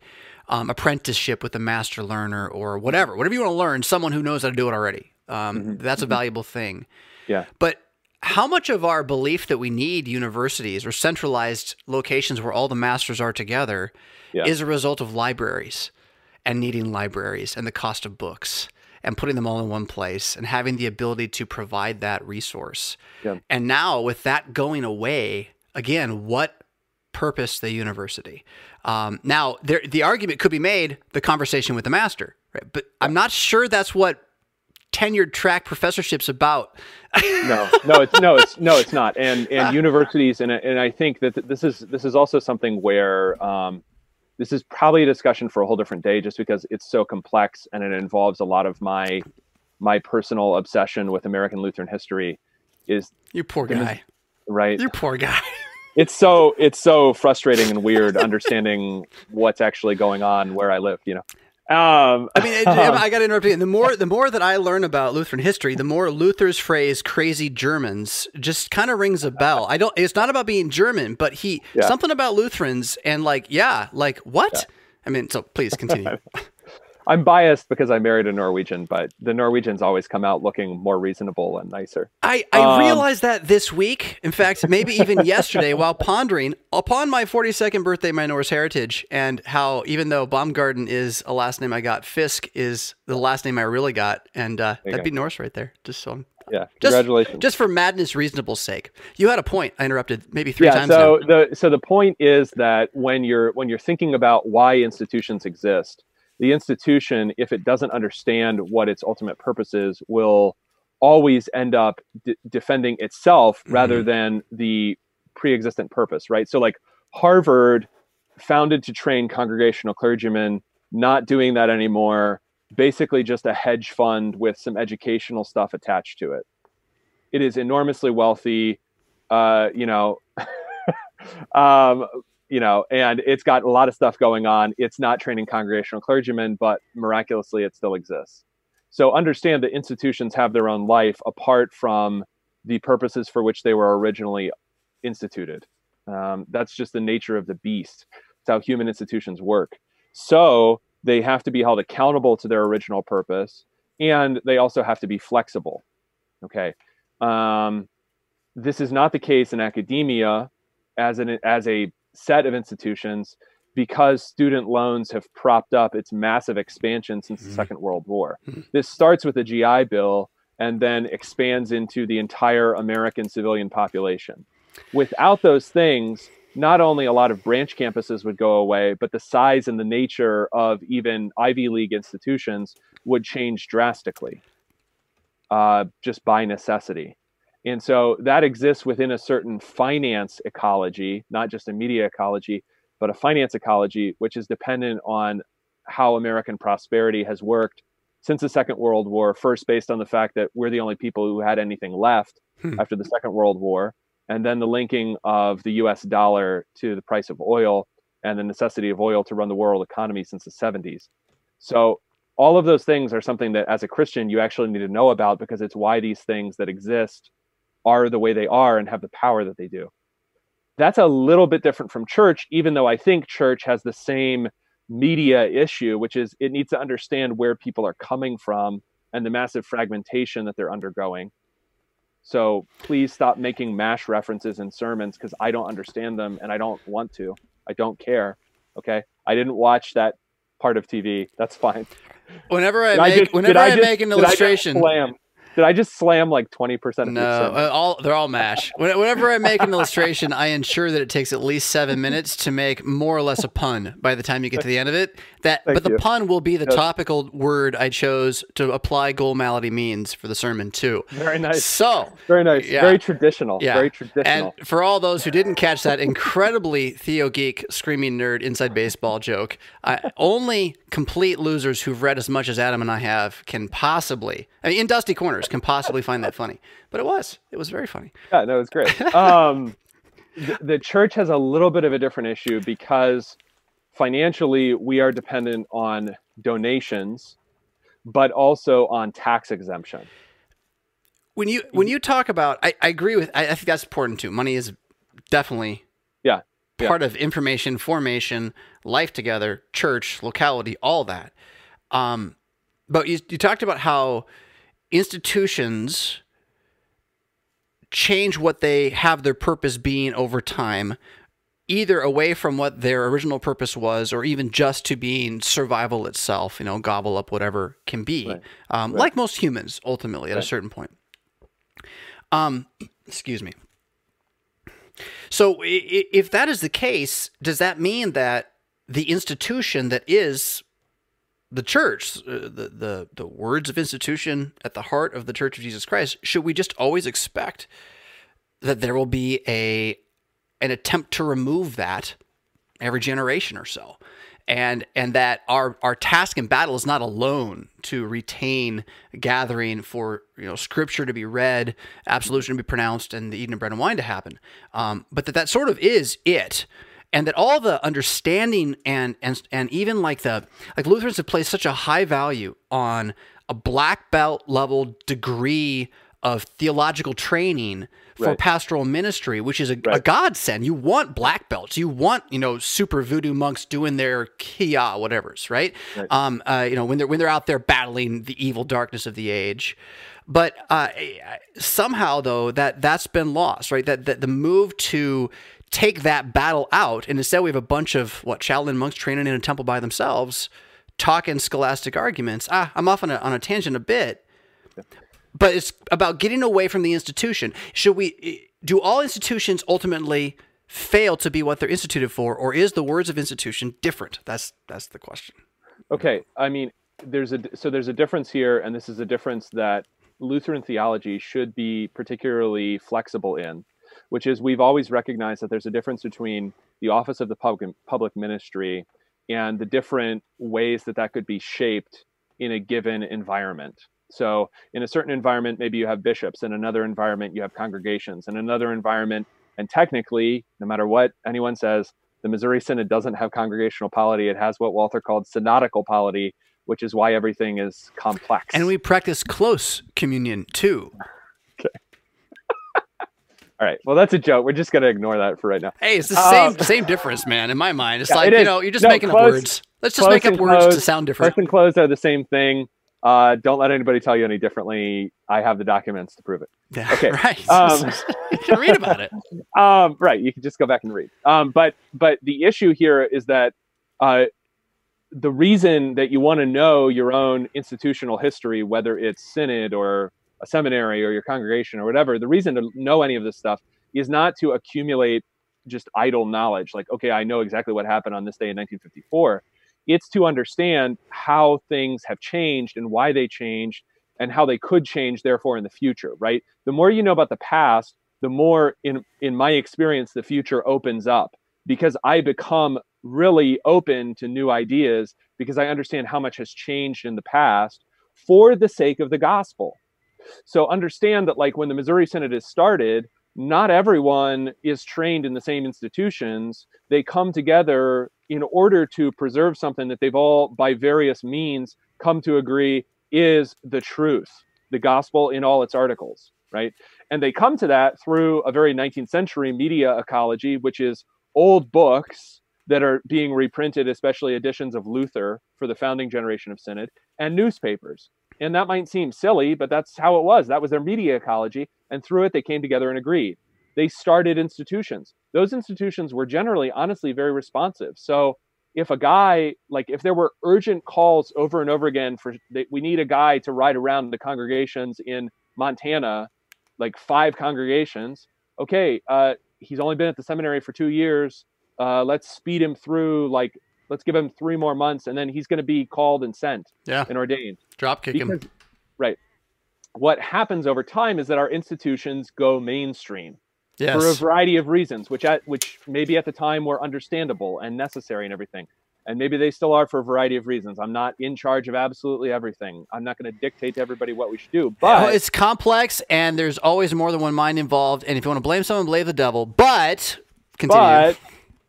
A: Um, apprenticeship with a master learner or whatever, whatever you want to learn, someone who knows how to do it already. Um, mm-hmm. That's a mm-hmm. valuable thing.
B: Yeah.
A: But how much of our belief that we need universities or centralized locations where all the masters are together yeah. is a result of libraries and needing libraries and the cost of books and putting them all in one place and having the ability to provide that resource. Yeah. And now with that going away, again, what purpose the university? Um, now, there, the argument could be made the conversation with the master, right? But I'm not sure that's what tenured track professorships about.
B: no, no, it's no, it's no, it's not. And and *laughs* universities, and and I think that this is this is also something where um, this is probably a discussion for a whole different day, just because it's so complex and it involves a lot of my my personal obsession with American Lutheran history. Is
A: you poor guy,
B: right?
A: You poor guy.
B: it's so it's so frustrating and weird understanding what's actually going on where I live. You know.
A: Um, I mean, I got to interrupt you. The more the more that I learn about Lutheran history, the more Luther's phrase "crazy Germans" just kind of rings a bell. I don't. It's not about being German, but he yeah. something about Lutherans and like, yeah, like what? Yeah. I mean, so please continue. *laughs*
B: I'm biased because I married a Norwegian, but the Norwegians always come out looking more reasonable and nicer.
A: I, I um, realized that this week. In fact, maybe even *laughs* yesterday, while pondering upon my 42nd birthday, my Norse heritage, and how even though Baumgarten is a last name I got, Fisk is the last name I really got, and uh, that'd go. be Norse right there. Just so I'm
B: yeah, congratulations.
A: Just, just, for madness, reasonable sake. You had a point. I interrupted maybe three
B: yeah,
A: times.
B: So now. the so the point is that when you're when you're thinking about why institutions exist, the institution, if it doesn't understand what its ultimate purpose is, will always end up d- defending itself mm-hmm. rather than the pre-existent purpose, right? So, like Harvard, founded to train congregational clergymen, not doing that anymore. Basically, just a hedge fund with some educational stuff attached to it. It is enormously wealthy. Uh, you know, *laughs* um, you know, and it's got a lot of stuff going on. It's not training congregational clergymen, but miraculously it still exists. So understand that institutions have their own life apart from the purposes for which they were originally instituted. Um, that's just the nature of the beast. It's how human institutions work. So they have to be held accountable to their original purpose, and they also have to be flexible. Okay. Um, this is not the case in academia as an as a set of institutions because student loans have propped up its massive expansion since the mm-hmm. Second World War. Mm-hmm. This starts with the GI Bill and then expands into the entire American civilian population. Without those things, not only a lot of branch campuses would go away, but the size and the nature of even Ivy League institutions would change drastically uh, just by necessity. And so that exists within a certain finance ecology, not just a media ecology, but a finance ecology, which is dependent on how American prosperity has worked since the Second World War, first based on the fact that we're the only people who had anything left hmm. after the Second World War, and then the linking of the US dollar to the price of oil and the necessity of oil to run the world economy since the 70s. So all of those things are something that as a Christian you actually need to know about because it's why these things that exist are the way they are and have the power that they do. That's a little bit different from church, even though I think church has the same media issue, which is it needs to understand where people are coming from and the massive fragmentation that they're undergoing. So please stop making mash references in sermons because I don't understand them and I don't want to. I don't care. Okay. I didn't watch that part of TV. That's fine.
A: Whenever I make I just, whenever I, I just, make an illustration,
B: did I just slam like twenty percent of
A: no? Uh, all they're all mash. *laughs* Whenever I make an illustration, I ensure that it takes at least seven minutes to make more or less a pun by the time you get to the end of it. That, Thank but the you. pun will be the yes. topical word I chose to apply goal malady means for the sermon too.
B: Very nice.
A: So
B: very nice. Yeah. Very traditional. Yeah. Very traditional.
A: And for all those who didn't catch that incredibly Theo geek screaming nerd inside baseball joke, uh, only complete losers who've read as much as Adam and I have can possibly, I mean, in Dusty Corners, can possibly find that funny. But it was. It was very funny.
B: Yeah, no, it's great. *laughs* Um, the, the church has a little bit of a different issue because financially we are dependent on donations, but also on tax exemption.
A: When you when you talk about, I, I agree with. I, I think that's important too. Money is definitely
B: yeah
A: part yeah. of information formation, life together, church, locality, all that. Um, but you, you talked about how institutions change what they have their purpose being over time, either away from what their original purpose was, or even just to being survival itself. You know, gobble up whatever can be, right. Um, right. like most humans, ultimately at right. a certain point. Um, *clears throat* excuse me. So, if that is the case, does that mean that the institution that is the church, uh, the, the the words of institution at the heart of the Church of Jesus Christ, should we just always expect that there will be a an attempt to remove that every generation or so? And and that our our task and battle is not alone to retain gathering for you know scripture to be read, absolution to be pronounced, and the eating of bread and wine to happen, um, but that that sort of is it. And that all the understanding and and and even like the like Lutherans have placed such a high value on a black belt level degree of theological training for right. pastoral ministry, which is a, right. a, godsend. You want black belts. You want you know super voodoo monks doing their kiai whatever's right. right. Um, uh, you know when they're when they're out there battling the evil darkness of the age. But uh, somehow though that that's been lost, right? That that the move to take that battle out, and instead we have a bunch of what Shaolin monks training in a temple by themselves, talking scholastic arguments. Ah, I'm off on a, on a tangent a bit, but it's about getting away from the institution. Should we? Eh, do all institutions ultimately fail to be what they're instituted for, or is the words of institution different? That's that's the question.
B: Okay, I mean, there's a so there's a difference here, and this is a difference that Lutheran theology should be particularly flexible in which is we've always recognized that there's a difference between the office of the public, public ministry and the different ways that that could be shaped in a given environment. So, in a certain environment, maybe you have bishops. In another environment, you have congregations. In another environment, and technically, no matter what anyone says, the Missouri Synod doesn't have congregational polity. It has what Walther called synodical polity, which is why everything is complex.
A: And we practice close communion too. okay. *laughs*
B: All right. Well, that's a joke. We're just gonna ignore that for right now.
A: Hey, it's the same um, same difference, man. In my mind, it's yeah, like it you know, you're just no, making close, up words. Let's just make up words close, to sound different.
B: Close and closed are the same thing. Uh, don't let anybody tell you any differently. I have the documents to prove it.
A: Yeah, okay. *laughs* Right. Um, *laughs* you can read about it. *laughs*
B: Um, right. You can just go back and read. Um, but but the issue here is that uh, the reason that you want to know your own institutional history, whether it's synod or a seminary or your congregation or whatever, the reason to know any of this stuff is not to accumulate just idle knowledge like, okay, I know exactly what happened on this day in 1954. It's to understand how things have changed and why they changed and how they could change, therefore, in the future, right? The more you know about the past, the more, in, in my experience, the future opens up because I become really open to new ideas because I understand how much has changed in the past for the sake of the gospel so understand that like when the Missouri Synod is started, not everyone is trained in the same institutions. They come together in order to preserve something that they've all, by various means, come to agree is the truth, the gospel in all its articles, right? And they come to that through a very 19th century media ecology, which is old books that are being reprinted, especially editions of Luther for the founding generation of Synod, and newspapers. And that might seem silly, but that's how it was. That was their media ecology. And through it, they came together and agreed. They started institutions. Those institutions were generally, honestly, very responsive. So if a guy, like if there were urgent calls over and over again for, we need a guy to ride around the congregations in Montana, like five congregations. Okay, uh, he's only been at the seminary for two years. Uh, let's speed him through like let's give him three more months and then he's going to be called and sent
A: yeah.
B: and ordained
A: drop kick because, him
B: right what happens over time is that our institutions go mainstream
A: yes.
B: for a variety of reasons which at which maybe at the time were understandable and necessary and everything and maybe they still are for a variety of reasons. I'm not in charge of absolutely everything. I'm not going to dictate to everybody what we should do. But
A: well, it's complex, and there's always more than one mind involved. And if you want to blame someone, blame the devil. But continue.
B: But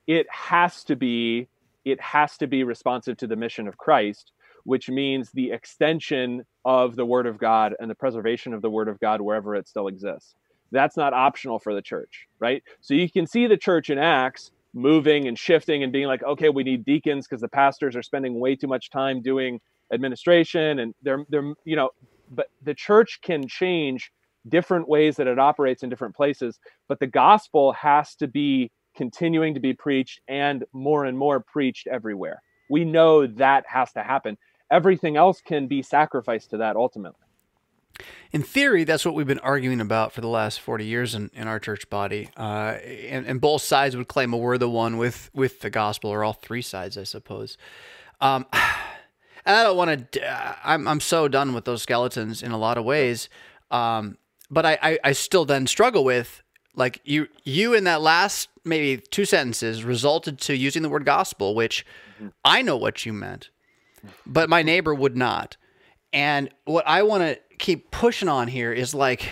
B: it has to be it has to be responsive to the mission of Christ, which means the extension of the Word of God and the preservation of the Word of God wherever it still exists. That's not optional for the church, right? So you can see the church in Acts moving and shifting and being like, okay, we need deacons because the pastors are spending way too much time doing administration and they're they're you know, but the church can change different ways that it operates in different places, but the gospel has to be continuing to be preached and more and more preached everywhere. We know that has to happen. Everything else can be sacrificed to that ultimately.
A: In theory, that's what we've been arguing about for the last 40 years in, in our church body. Uh, and, and, both sides would claim well, we're the one with, with the gospel, or all three sides, I suppose. Um, *sighs* and I don't want to, I'm, I'm so done with those skeletons in a lot of ways. Um, but I, I, I still then struggle with like you you in that last maybe two sentences resulted to using the word gospel which mm-hmm. i know what you meant but my neighbor would not and what i want to keep pushing on here is like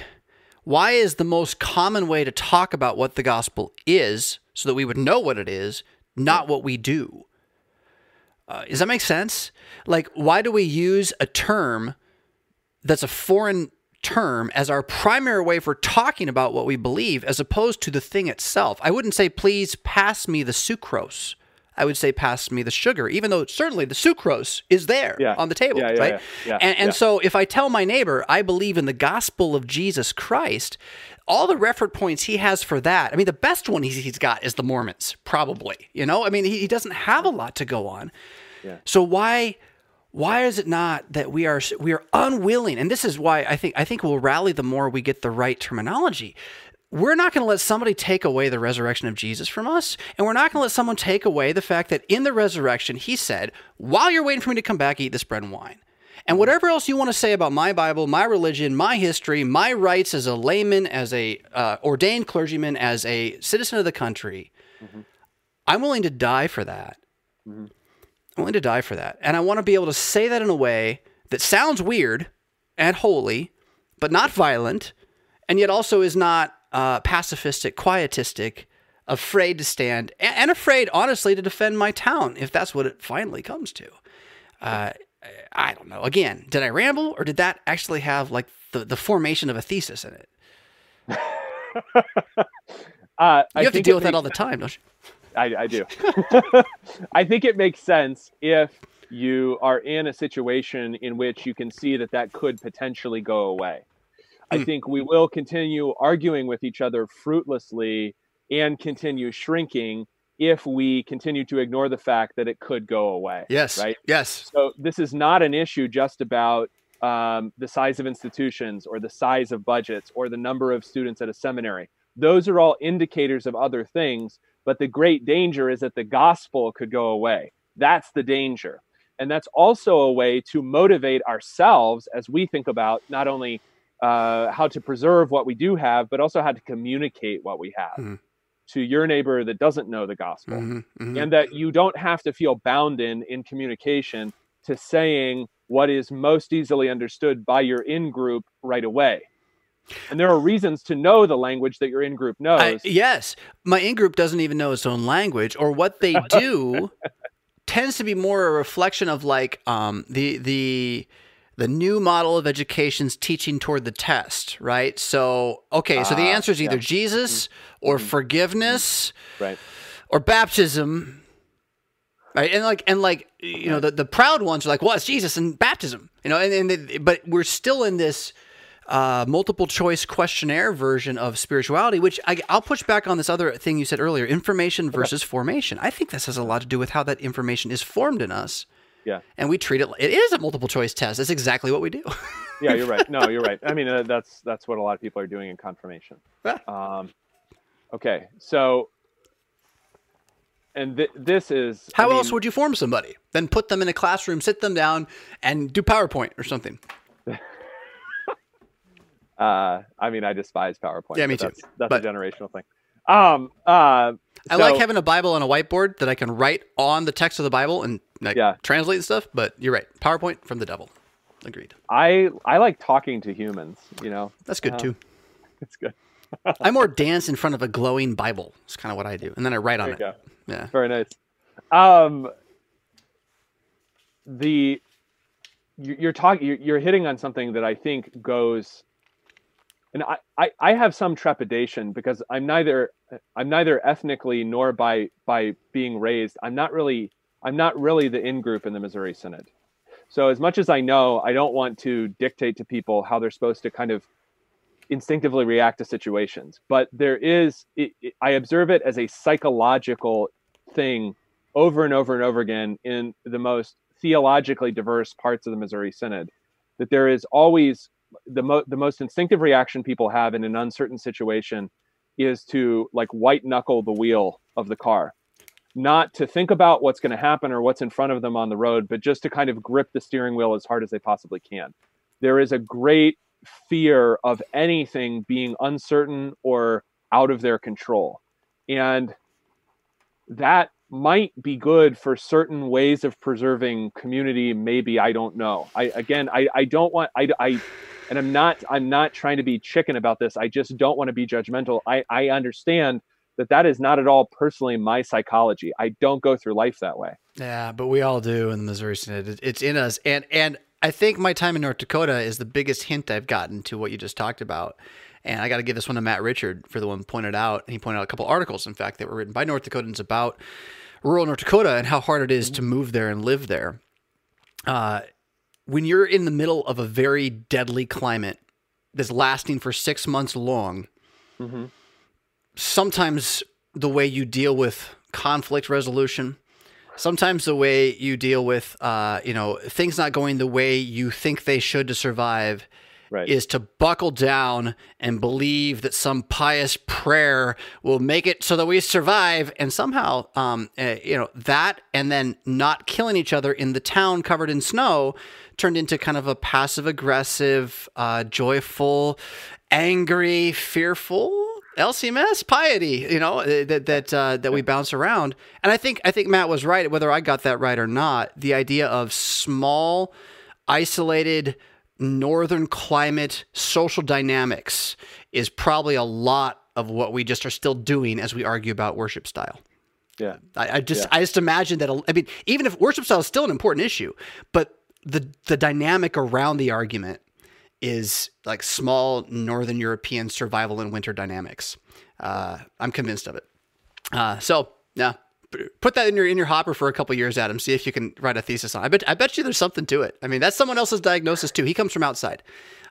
A: why is the most common way to talk about what the gospel is so that we would know what it is not what we do uh, does that make sense like why do we use a term that's a foreign term as our primary way for talking about what we believe as opposed to the thing itself. I wouldn't say, please pass me the sucrose. I would say, pass me the sugar, even though certainly the sucrose is there yeah. on the table, yeah, yeah, right? and, and so if I tell my neighbor, I believe in the gospel of Jesus Christ, all the reference points he has for that, I mean, the best one he's, he's got is the Mormons, probably. You know, I mean, he, he doesn't have a lot to go on. So why why is it not that we are we are unwilling and this is why i think i think we'll rally the more we get the right terminology we're not going to let somebody take away the resurrection of jesus from us and we're not going to let someone take away the fact that in the resurrection he said while you're waiting for me to come back eat this bread and wine and whatever else you want to say about my bible my religion my history my rights as a layman as a uh, ordained clergyman as a citizen of the country mm-hmm. i'm willing to die for that mm-hmm. I'm willing to die for that. And I want to be able to say that in a way that sounds weird and holy, but not violent, and yet also is not uh, pacifistic, quietistic, afraid to stand, and afraid, honestly, to defend my town if that's what it finally comes to. Uh, I don't know. Again, did I ramble, or did that actually have like the, the formation of a thesis in it? *laughs* uh, you have to deal with that all the time, don't you?
B: I, I do. *laughs* I think it makes sense if you are in a situation in which you can see that that could potentially go away. I hmm. think we will continue arguing with each other fruitlessly and continue shrinking if we continue to ignore the fact that it could go away.
A: Yes.
B: Right.
A: Yes.
B: So this is not an issue just about um, the size of institutions or the size of budgets or the number of students at a seminary. Those are all indicators of other things but the great danger is that the gospel could go away. That's the danger. And that's also a way to motivate ourselves as we think about not only uh, how to preserve what we do have, but also how to communicate what we have mm-hmm. to your neighbor that doesn't know the gospel. Mm-hmm, mm-hmm. And that you don't have to feel bound in in communication to saying what is most easily understood by your in group right away. And there are reasons to know the language that your in group knows. I,
A: yes. My in group doesn't even know its own language, or what they *laughs* do tends to be more a reflection of like um, the the the new model of education's teaching toward the test, right? So, okay, so the ah, answer is either yeah. Jesus mm-hmm. or mm-hmm. forgiveness,
B: mm-hmm. right,
A: or baptism, right? And like and like you know the the proud ones are like, well, it's Jesus and baptism, you know, and, and they, but we're still in this uh, multiple choice questionnaire version of spirituality, which I, will push back on this other thing you said earlier information versus formation. I think this has a lot to do with how that information is formed in us.
B: Yeah.
A: And we treat it, it is a multiple choice test. That's exactly what we do. *laughs*
B: yeah, you're right. No, you're right. I mean, uh, that's, that's what a lot of people are doing in confirmation. Um, okay. So, and th- this is.
A: How I mean, else would you form somebody? Then put them in a classroom, sit them down, and do PowerPoint or something. *laughs*
B: Uh, I mean, I despise PowerPoint.
A: Yeah, me too.
B: That's, that's but, a generational thing. Um, uh,
A: I like having a Bible on a whiteboard that I can write on the text of the Bible and like, yeah. translate and stuff. But you're right. PowerPoint from the devil. Agreed.
B: I I like talking to humans. You know,
A: that's good uh, too. *laughs*
B: It's good. *laughs*
A: I more dance in front of a glowing Bible. It's kind of what I do, and then I write on it. Go. Yeah,
B: very nice. Um, the you're talking you're hitting on something that I think goes and I, I, I have some trepidation because I'm neither I'm neither ethnically nor by by being raised I'm not really I'm not really the in group in the Missouri Synod. So as much as I know, I don't want to dictate to people how they're supposed to kind of instinctively react to situations. But there is it, it, I observe it as a psychological thing over and over and over again in the most theologically diverse parts of the Missouri Synod that there is always the, mo- the most instinctive reaction people have in an uncertain situation is to like white knuckle the wheel of the car not to think about what's going to happen or what's in front of them on the road but just to kind of grip the steering wheel as hard as they possibly can. There is a great fear of anything being uncertain or out of their control. And that might be good for certain ways of preserving community maybe i don't know. I again i, I don't want I, I and i'm not i'm not trying to be chicken about this. I just don't want to be judgmental. I i understand that that is not at all personally my psychology i don't go through life that way
A: yeah but we all do in the missouri synod it's in us and and i think my time in north dakota is the biggest hint i've gotten to what you just talked about and I got to give this one to Matt Richard for the one pointed out. He pointed out a couple articles, in fact, that were written by North Dakotans about rural North Dakota and how hard it is to move there and live there. Uh, when you're in the middle of a very deadly climate that's lasting for six months long, mm-hmm. Sometimes the way you deal with conflict resolution, sometimes the way you deal with, uh, you know, things not going the way you think they should to survive right. is to buckle down and believe that some pious prayer will make it so that we survive. And somehow, um, uh, you know, that and then not killing each other in the town covered in snow turned into kind of a passive aggressive, uh, joyful, angry, fearful LCMS piety, you know, uh, that that uh, that we bounce around. And I think I think Matt was right, whether I got that right or not. The idea of small, isolated northern climate social dynamics is probably a lot of what we just are still doing as we argue about worship style.
B: Yeah.
A: I, I just yeah. I just imagine that I mean, even if worship style is still an important issue, but the the dynamic around the argument is like small northern European survival and winter dynamics. Uh, I'm convinced of it. Uh, so yeah, put that in your in your hopper for a couple years, Adam. See if you can write a thesis on. It. I bet I bet you there's something to it. I mean, that's someone else's diagnosis too. He comes from outside,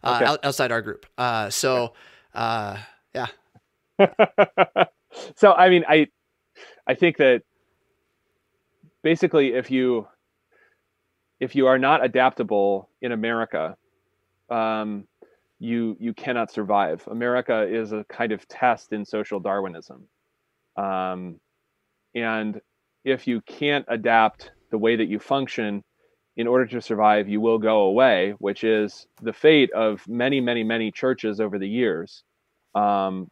A: uh, okay. outside our group. Uh, so, uh, yeah. *laughs*
B: so I mean, I I think that basically, if you if you are not adaptable in America, um, you you cannot survive. America is a kind of test in social Darwinism. Um, and if you can't adapt the way that you function in order to survive, you will go away, which is the fate of many, many, many churches over the years. Um,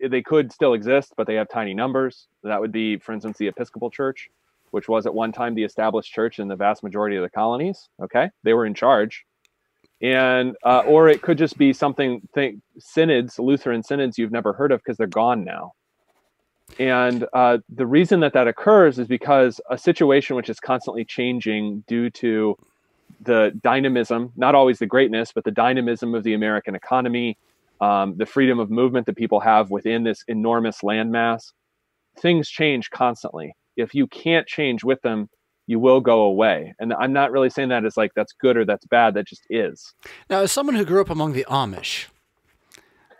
B: they could still exist, but they have tiny numbers. That would be, for instance, the Episcopal Church, which was at one time the established church in the vast majority of the colonies. Okay, they were in charge, and uh, or it could just be something. Think synods, Lutheran synods, you've never heard of because they're gone now. And uh, the reason that that occurs is because a situation which is constantly changing due to the dynamism, not always the greatness, but the dynamism of the American economy, um, the freedom of movement that people have within this enormous landmass, things change constantly. If you can't change with them, you will go away. And I'm not really saying that as like that's good or that's bad. That just is.
A: Now, as someone who grew up among the Amish,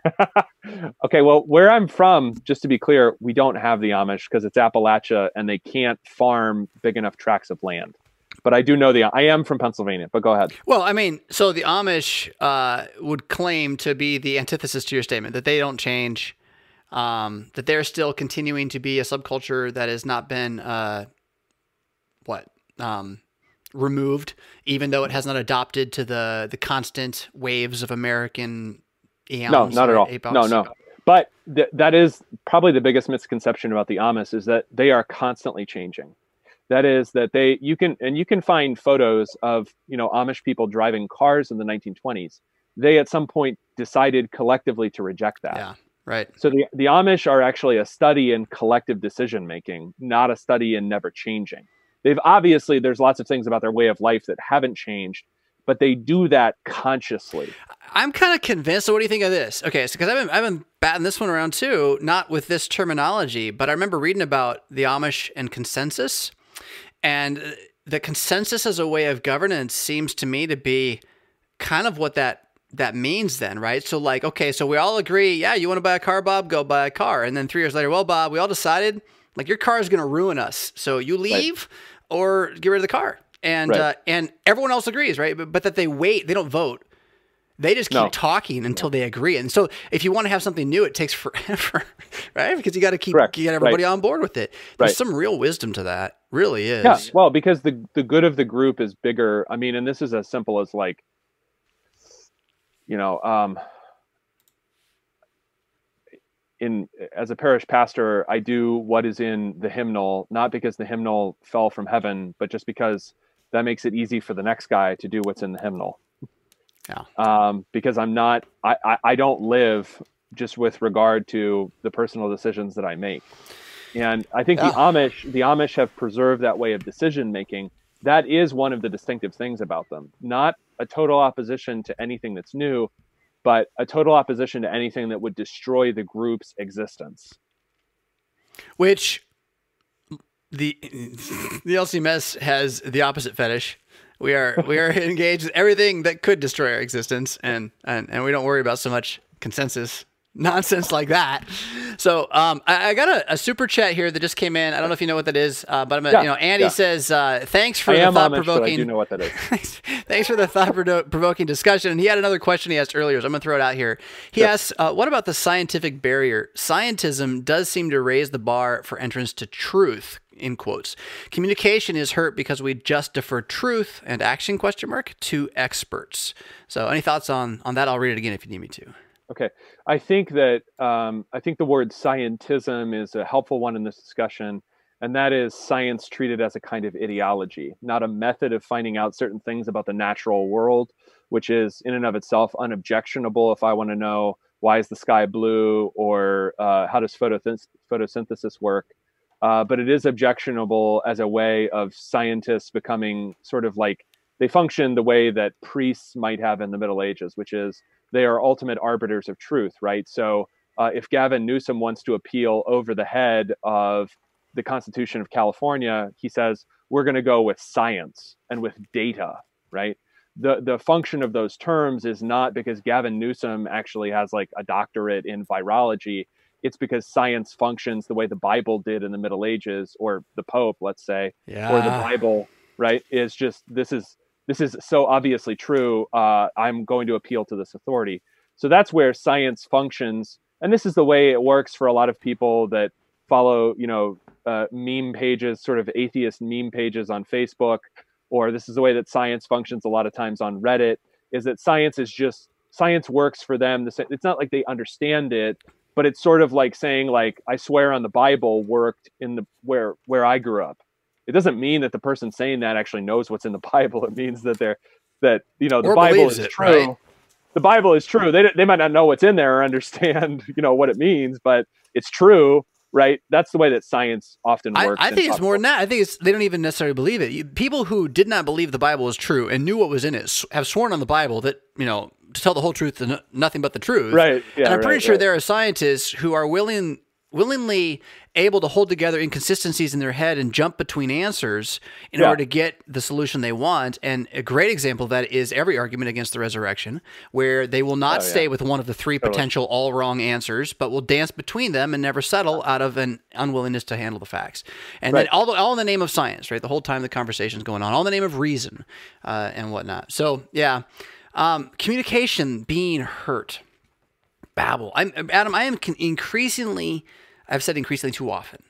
A: *laughs*
B: okay, well, where I'm from, just to be clear, we don't have the Amish because it's Appalachia and they can't farm big enough tracts of land. But I do know the. I am from Pennsylvania, but go ahead.
A: Well, I mean, so the Amish uh, would claim to be the antithesis to your statement that they don't change, um, that they're still continuing to be a subculture that has not been uh, um, removed, even though it has not adopted to the the constant waves of American
B: no, not at all. No, no. But th- that is probably the biggest misconception about the Amish is that they are constantly changing. That is that they you can and you can find photos of you know Amish people driving cars in the 1920s. They at some point decided collectively to reject that.
A: Yeah, right.
B: So the the Amish are actually a study in collective decision making, not a study in never changing. They've obviously there's lots of things about their way of life that haven't changed but they do that consciously
A: i'm kind of convinced so what do you think of this okay so because I've been, I've been batting this one around too not with this terminology but i remember reading about the amish and consensus and uh, the consensus as a way of governance seems to me to be kind of what that that means then, right? So like, okay, so we all agree, yeah, you want to buy a car, Bob, go buy a car. And then three years later, well, Bob, we all decided like your car is going to ruin us. So you leave right. Or get rid of the car. And right. uh, and everyone else agrees, right? But, but that they wait, they don't vote. They just keep no. talking until they agree. And so if you want to have something new, it takes *laughs* forever, right? Because you got to keep Correct. get everybody right. on board with it. There's right. some real wisdom to that. Really is.
B: Yeah. Well, because the the good of the group is bigger. I mean, and this is as simple as like, you know, um, in as a parish pastor, I do what is in the hymnal, not because the hymnal fell from heaven, but just because that makes it easy for the next guy to do what's in the hymnal.
A: Yeah.
B: Um, because I'm not, I, I, I don't live just with regard to the personal decisions that I make. And I think yeah. the Amish, the Amish have preserved that way of decision making. That is one of the distinctive things about them. Not a total opposition to anything that's new, but a total opposition to anything that would destroy the group's existence.
A: Which the *laughs* the LCMS has the opposite fetish. We are we are *laughs* engaged with everything that could destroy our existence, and and and we don't worry about so much consensus nonsense like that. So um, I, I, got a, a, super chat here that just came in. I don't know if you know what that is, uh, but I'm a, yeah, you know Andy yeah. says uh, thanks for I the thought provoking.
B: You know what that is. *laughs*
A: thanks for the thought provoking discussion. And he had another question he asked earlier, so I'm gonna throw it out here. He sure. asks, uh, "What about the scientific barrier? Scientism does seem to raise the bar for entrance to truth." In quotes, communication is hurt because we just defer truth and action question mark to experts. So, any thoughts on on that? I'll read it again if you need me to.
B: Okay, I think that um, I think the word scientism is a helpful one in this discussion, and that is science treated as a kind of ideology, not a method of finding out certain things about the natural world, which is in and of itself unobjectionable. If I want to know why is the sky blue or uh, how does photosynth- photosynthesis work, uh, but it is objectionable as a way of scientists becoming sort of like they function the way that priests might have in the Middle Ages, which is they are ultimate arbiters of truth, right? So uh, if Gavin Newsom wants to appeal over the head of the Constitution of California, he says we're going to go with science and with data, right? The the function of those terms is not because Gavin Newsom actually has like a doctorate in virology. It's because science functions the way the Bible did in the Middle Ages, or the Pope, let's say,
A: yeah.
B: or the Bible, right? Is just this is this is so obviously true. Uh, I'm going to appeal to this authority. So that's where science functions, and this is the way it works for a lot of people that follow, you know, uh, meme pages, sort of atheist meme pages on Facebook, or this is the way that science functions a lot of times on Reddit. Is that science is just science works for them. It's not like they understand it, but it's sort of like saying like I swear on the Bible worked in the where where I grew up it doesn't mean that the person saying that actually knows what's in the *laughs* Bible. It means that they're that you know the or Bible is it, true. Right? The Bible is true. They they might not know what's in there or understand *laughs* you know what it means, but it's true. Right, that's the way that science often works.
A: I, I think it's more than that. I think it's they don't even necessarily believe it. People who did not believe the Bible was true and knew what was in it have sworn on the Bible that you know to tell the whole truth and nothing but the truth.
B: Right.
A: Yeah, and I'm pretty sure
B: right.
A: there are scientists who are willing willingly able to hold together inconsistencies in their head and jump between answers in yeah. order to get the solution they want. And a great example of that is every argument against the resurrection, where they will not oh, yeah. stay with one of the three totally. potential all wrong answers, but will dance between them and never settle out of an unwillingness to handle the facts. And right. then all, the, all in the name of science, right? The whole time the conversation is going on, all in the name of reason uh, and whatnot. So, yeah. Um, communication being hurt. Babble. I'm Adam. I am increasingly I've said increasingly too often.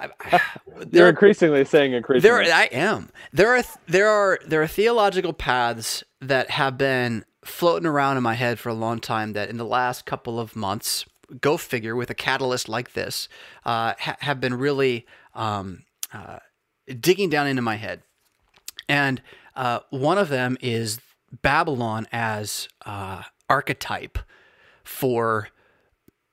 B: I, I, *laughs* You're increasingly saying increasingly.
A: There, I am. There are there are there are theological paths that have been floating around in my head for a long time. That in the last couple of months, go figure, with a catalyst like this, uh, ha- have been really um, uh, digging down into my head. And uh, one of them is Babylon as uh, archetype for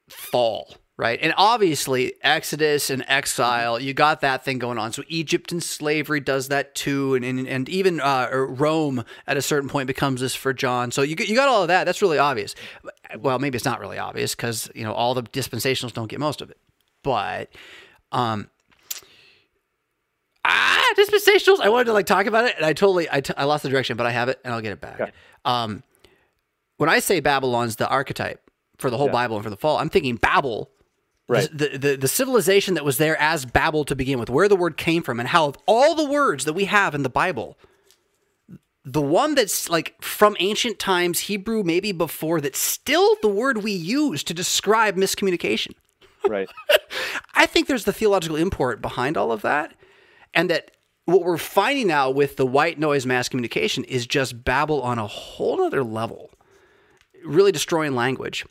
A: fall right? And obviously, Exodus and exile, you got that thing going on. So Egypt and slavery does that too, and and, and even uh, Rome at a certain point becomes this for John. So you you got all of that. That's really obvious. Well, maybe it's not really obvious because you know all the dispensationals don't get most of it, but um, ah, dispensationals. I wanted to like talk about it, and I totally I, t- I lost the direction, but I have it, and I'll get it back. Okay. Um, when I say Babylon's the archetype for the whole yeah. Bible and for the fall, I'm thinking Babel, right? The, the the civilization that was there as Babel to begin with, where the word came from, and how of all the words that we have in the Bible, the one that's like from ancient times, Hebrew maybe before, that's still the word we use to describe miscommunication.
B: Right. *laughs*
A: I think there's the theological import behind all of that and that what we're finding now with the white noise mass communication is just babble on a whole other level, really destroying language.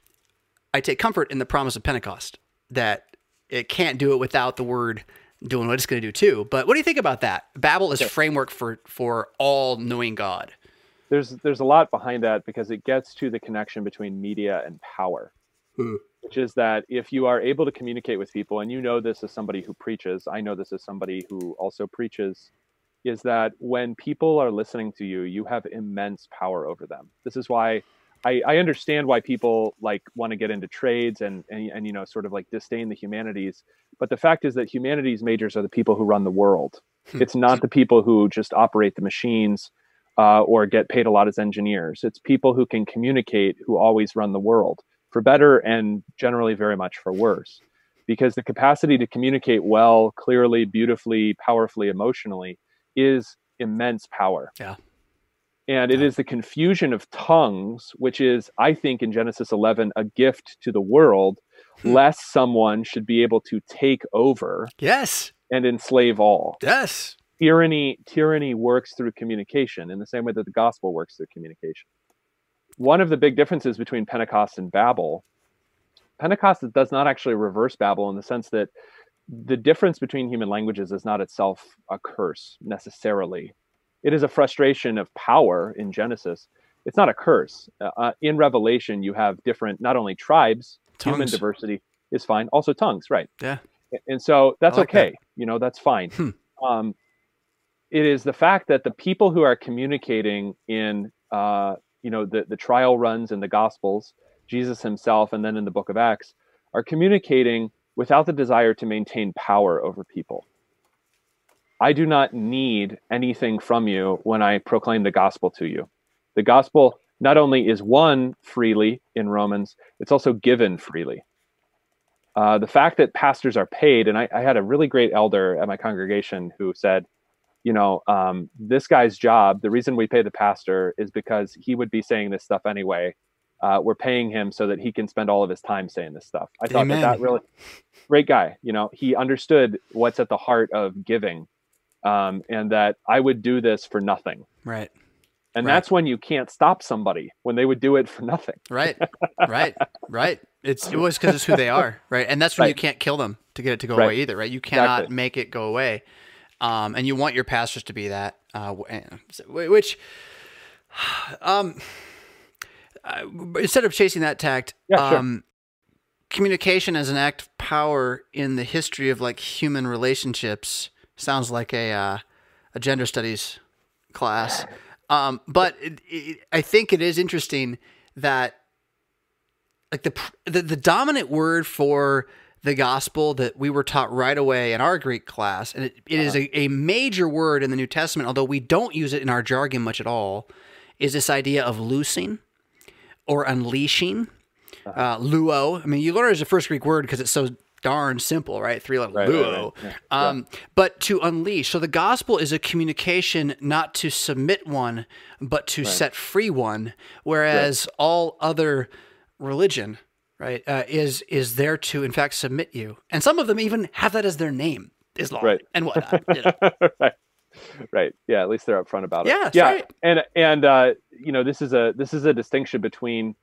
A: I take comfort in the promise of Pentecost that it can't do it without the word doing what it's going to do too. But what do you think about that? Babel is a framework for for all knowing God.
B: There's there's a lot behind that because it gets to the connection between media and power. Hmm which is that if you are able to communicate with people, and you know this as somebody who preaches, I know this as somebody who also preaches, is that when people are listening to you, you have immense power over them. This is why I, I understand why people like want to get into trades and, and and you know sort of like disdain the humanities. But the fact is that humanities majors are the people who run the world. Hmm. it's not the people who just operate the machines uh, or get paid a lot as engineers. It's people who can communicate who always run the world for better and generally very much for worse. Because the capacity to communicate well, clearly, beautifully, powerfully, emotionally is immense power.
A: Yeah.
B: And it is the confusion of tongues, which is, I think, in Genesis 11, a gift to the world, hmm. lest someone should be able to take over.
A: Yes.
B: And enslave all.
A: Yes.
B: Tyranny, tyranny works through communication in the same way that the gospel works through communication one of the big differences between Pentecost and Babel, Pentecost does not actually reverse Babel in the sense that the difference between human languages is not itself a curse necessarily. It is a frustration of power in Genesis. It's not a curse. Uh, uh in Revelation, you have different, not only tribes, tongues. human diversity is fine, also tongues, right?
A: Yeah.
B: And so that's like okay. That. You know, that's fine. Hmm. Um, it is the fact that the people who are communicating in uh, you know the, the trial runs in the gospels jesus himself and then in the book of acts are communicating without the desire to maintain power over people i do not need anything from you when i proclaim the gospel to you the gospel not only is won freely in romans it's also given freely uh, the fact that pastors are paid and I, I had a really great elder at my congregation who said you know, um, this guy's job, the reason we pay the pastor is because he would be saying this stuff anyway. Uh, we're paying him so that he can spend all of his time saying this stuff. I thought that, that really great guy. You know, he understood what's at the heart of giving, um, and that I would do this for nothing.
A: Right.
B: And right. that's when you can't stop somebody when they would do it for nothing.
A: Right. Right. *laughs* right. It's it was because it's who they are. Right. And that's when right. you can't kill them to get it to go right. away either. Right. You cannot exactly. make it go away um, and you want your pastors to be that, uh, which, *sighs* um, uh, instead of chasing that tact, yeah, sure. um, communication as an act of power in the history of like human relationships sounds like a uh, a gender studies class. Um, but it, it, I think it is interesting that like the, the the dominant word for the gospel that we were taught right away in our Greek class. And it, it uh-huh. is a, a major word in the New Testament, although we don't use it in our jargon much at all, is this idea of loosing or unleashing. Uh-huh. Uh, luo. I mean, you learn it as a first Greek word because it's so darn simple, right? Three letter right, luo. Right, right. Yeah. Um, yeah. But to unleash. So the gospel is a communication not to submit one, but to set free one. Whereas all other religion right, uh, is is there to in fact submit you, and some of them even have that as their name, Islam,
B: right.
A: and *laughs* whatnot. You know.
B: right. Right. Yeah. At least they're upfront about
A: it. Yeah.
B: Yeah. And and uh, you know this is a this is a distinction between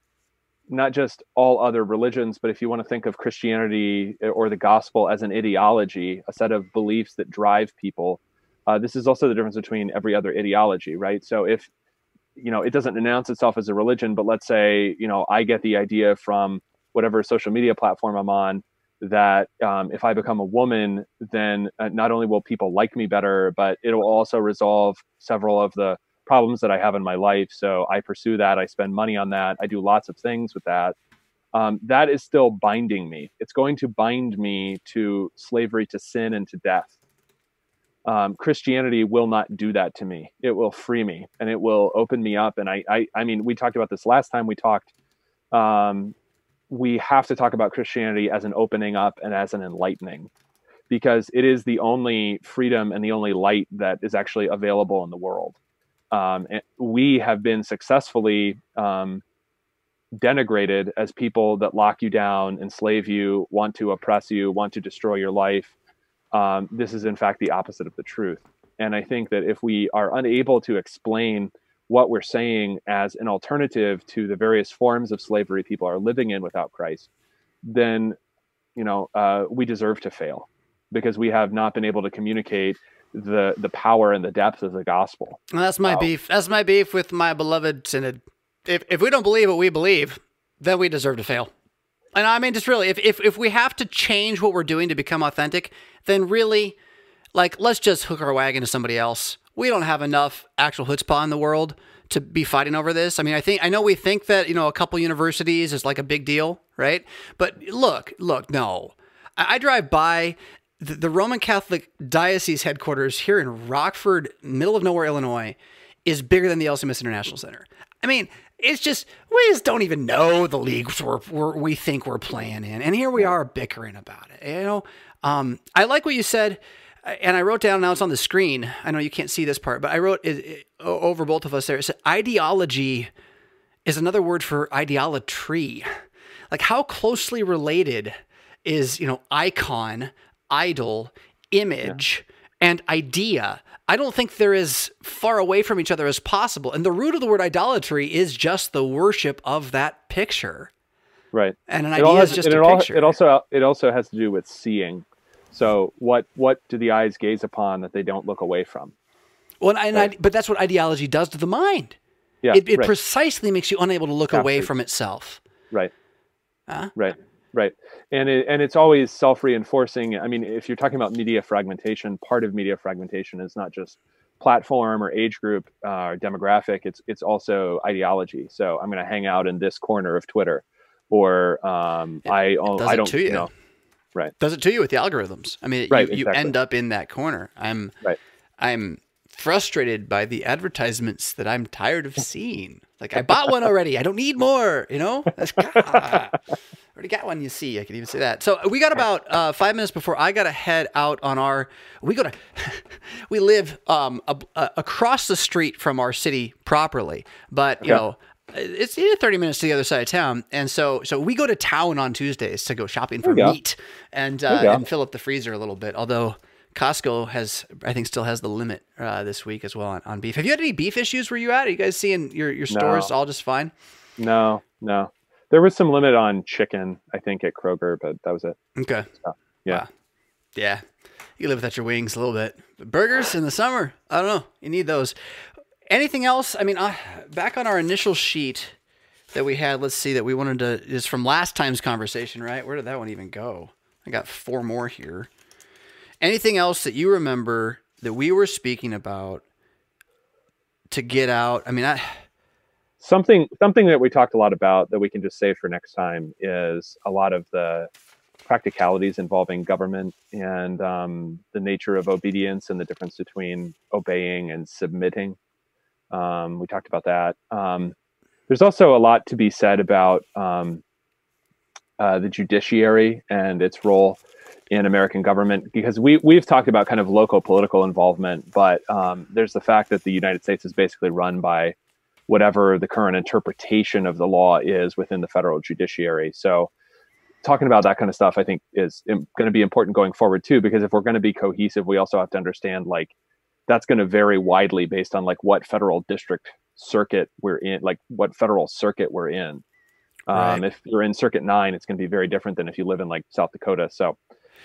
B: not just all other religions, but if you want to think of Christianity or the gospel as an ideology, a set of beliefs that drive people, uh, this is also the difference between every other ideology, right? So if you know it doesn't announce itself as a religion, but let's say you know I get the idea from whatever social media platform I'm on that um, if I become a woman, then uh, not only will people like me better, but it will also resolve several of the problems that I have in my life. So I pursue that. I spend money on that. I do lots of things with that. Um, that is still binding me. It's going to bind me to slavery, to sin, and to death. Um, Christianity will not do that to me. It will free me and it will open me up. And I, I, I mean, we talked about this last time we talked. Um, we have to talk about Christianity as an opening up and as an enlightening because it is the only freedom and the only light that is actually available in the world. Um, we have been successfully um, denigrated as people that lock you down, enslave you, want to oppress you, want to destroy your life. Um, this is, in fact, the opposite of the truth. And I think that if we are unable to explain what we're saying as an alternative to the various forms of slavery people are living in without Christ, then you know uh, we deserve to fail because we have not been able to communicate the the power and the depth of the gospel.
A: Well, that's my beef. That's my beef with my beloved synod. If if we don't believe what we believe, then we deserve to fail. And I mean, just really, if if if we have to change what we're doing to become authentic, then really, like, let's just hook our wagon to somebody else we don't have enough actual chutzpah in the world to be fighting over this. I mean, I think I know we think that you know a couple universities is like a big deal, right? But look, look, no. I, I drive by the, the, Roman Catholic diocese headquarters here in Rockford, middle of nowhere, Illinois, is bigger than the LCMS International Center. I mean, it's just we just don't even know the leagues we're, we're, we think we're playing in, and here we are bickering about it. You know, um, I like what you said and I wrote down now it's on the screen. I know you can't see this part, but I wrote it, it, over both of us there. It said ideology is another word for idolatry. Like how closely related is you know icon, idol, image, yeah. and idea. I don't think they're as far away from each other as possible. And the root of the word idolatry is just the worship of that picture.
B: Right.
A: And an it idea has, is just a
B: it
A: picture.
B: All, it also it also has to do with seeing so what what do the eyes gaze upon that they don't look away from?
A: Well, and right. I, but that's what ideology does to the mind. Yeah, it, it right. precisely makes you unable to look away from itself.
B: Right. Huh? Right. Right. And it, and it's always self reinforcing. I mean, if you're talking about media fragmentation, part of media fragmentation is not just platform or age group uh, or demographic. It's it's also ideology. So I'm going to hang out in this corner of Twitter, or um, I I don't you. you know right
A: does it to you with the algorithms i mean right, you, you end up in that corner i'm right i'm frustrated by the advertisements that i'm tired of *laughs* seeing like i bought one already. I don't need more you know? *laughs* I already got one you see. I can even say that. So we got about uh, five minutes before i gotta head out on our we go to *laughs* we live um, a, a, across the street from our city properly. But you know it's 30 minutes to the other side of town. And so so we go to town on tuesdays to go shopping for meat and uh, and fill up the freezer a little bit. Although costco has i think still has the limit uh, this week as well on, on, beef have you had any beef issues where you at are you guys seeing your, your stores no. all just fine
B: no no there was some limit on chicken i think at kroger but that was it
A: okay
B: so, yeah wow.
A: yeah you live without your wings a little bit but burgers in the summer i don't know you need those anything else? I mean, uh, back on our initial sheet that we had, let's see that we wanted to is from last time's conversation, right? Where did that one even go? I got four more here. Anything else that you remember that we were speaking about to get out? I mean, I
B: something something that we talked a lot about that we can just save for next time is a lot of the practicalities involving government and um, the nature of obedience and the difference between obeying and submitting um, we talked about that. Um, there's also a lot to be said about um, uh, the judiciary and its role in American government because we we've talked about kind of local political involvement, but um, there's the fact that the United States is basically run by whatever the current interpretation of the law is within the federal judiciary. So talking about that kind of stuff, I think, is going to be important going forward too. Because if we're going to be cohesive, we also have to understand like that's going to vary widely based on like what federal district circuit we're in, like what federal circuit we're in. Um, right. If you're in Circuit Nine, it's going to be very different than if you live in like South Dakota. So,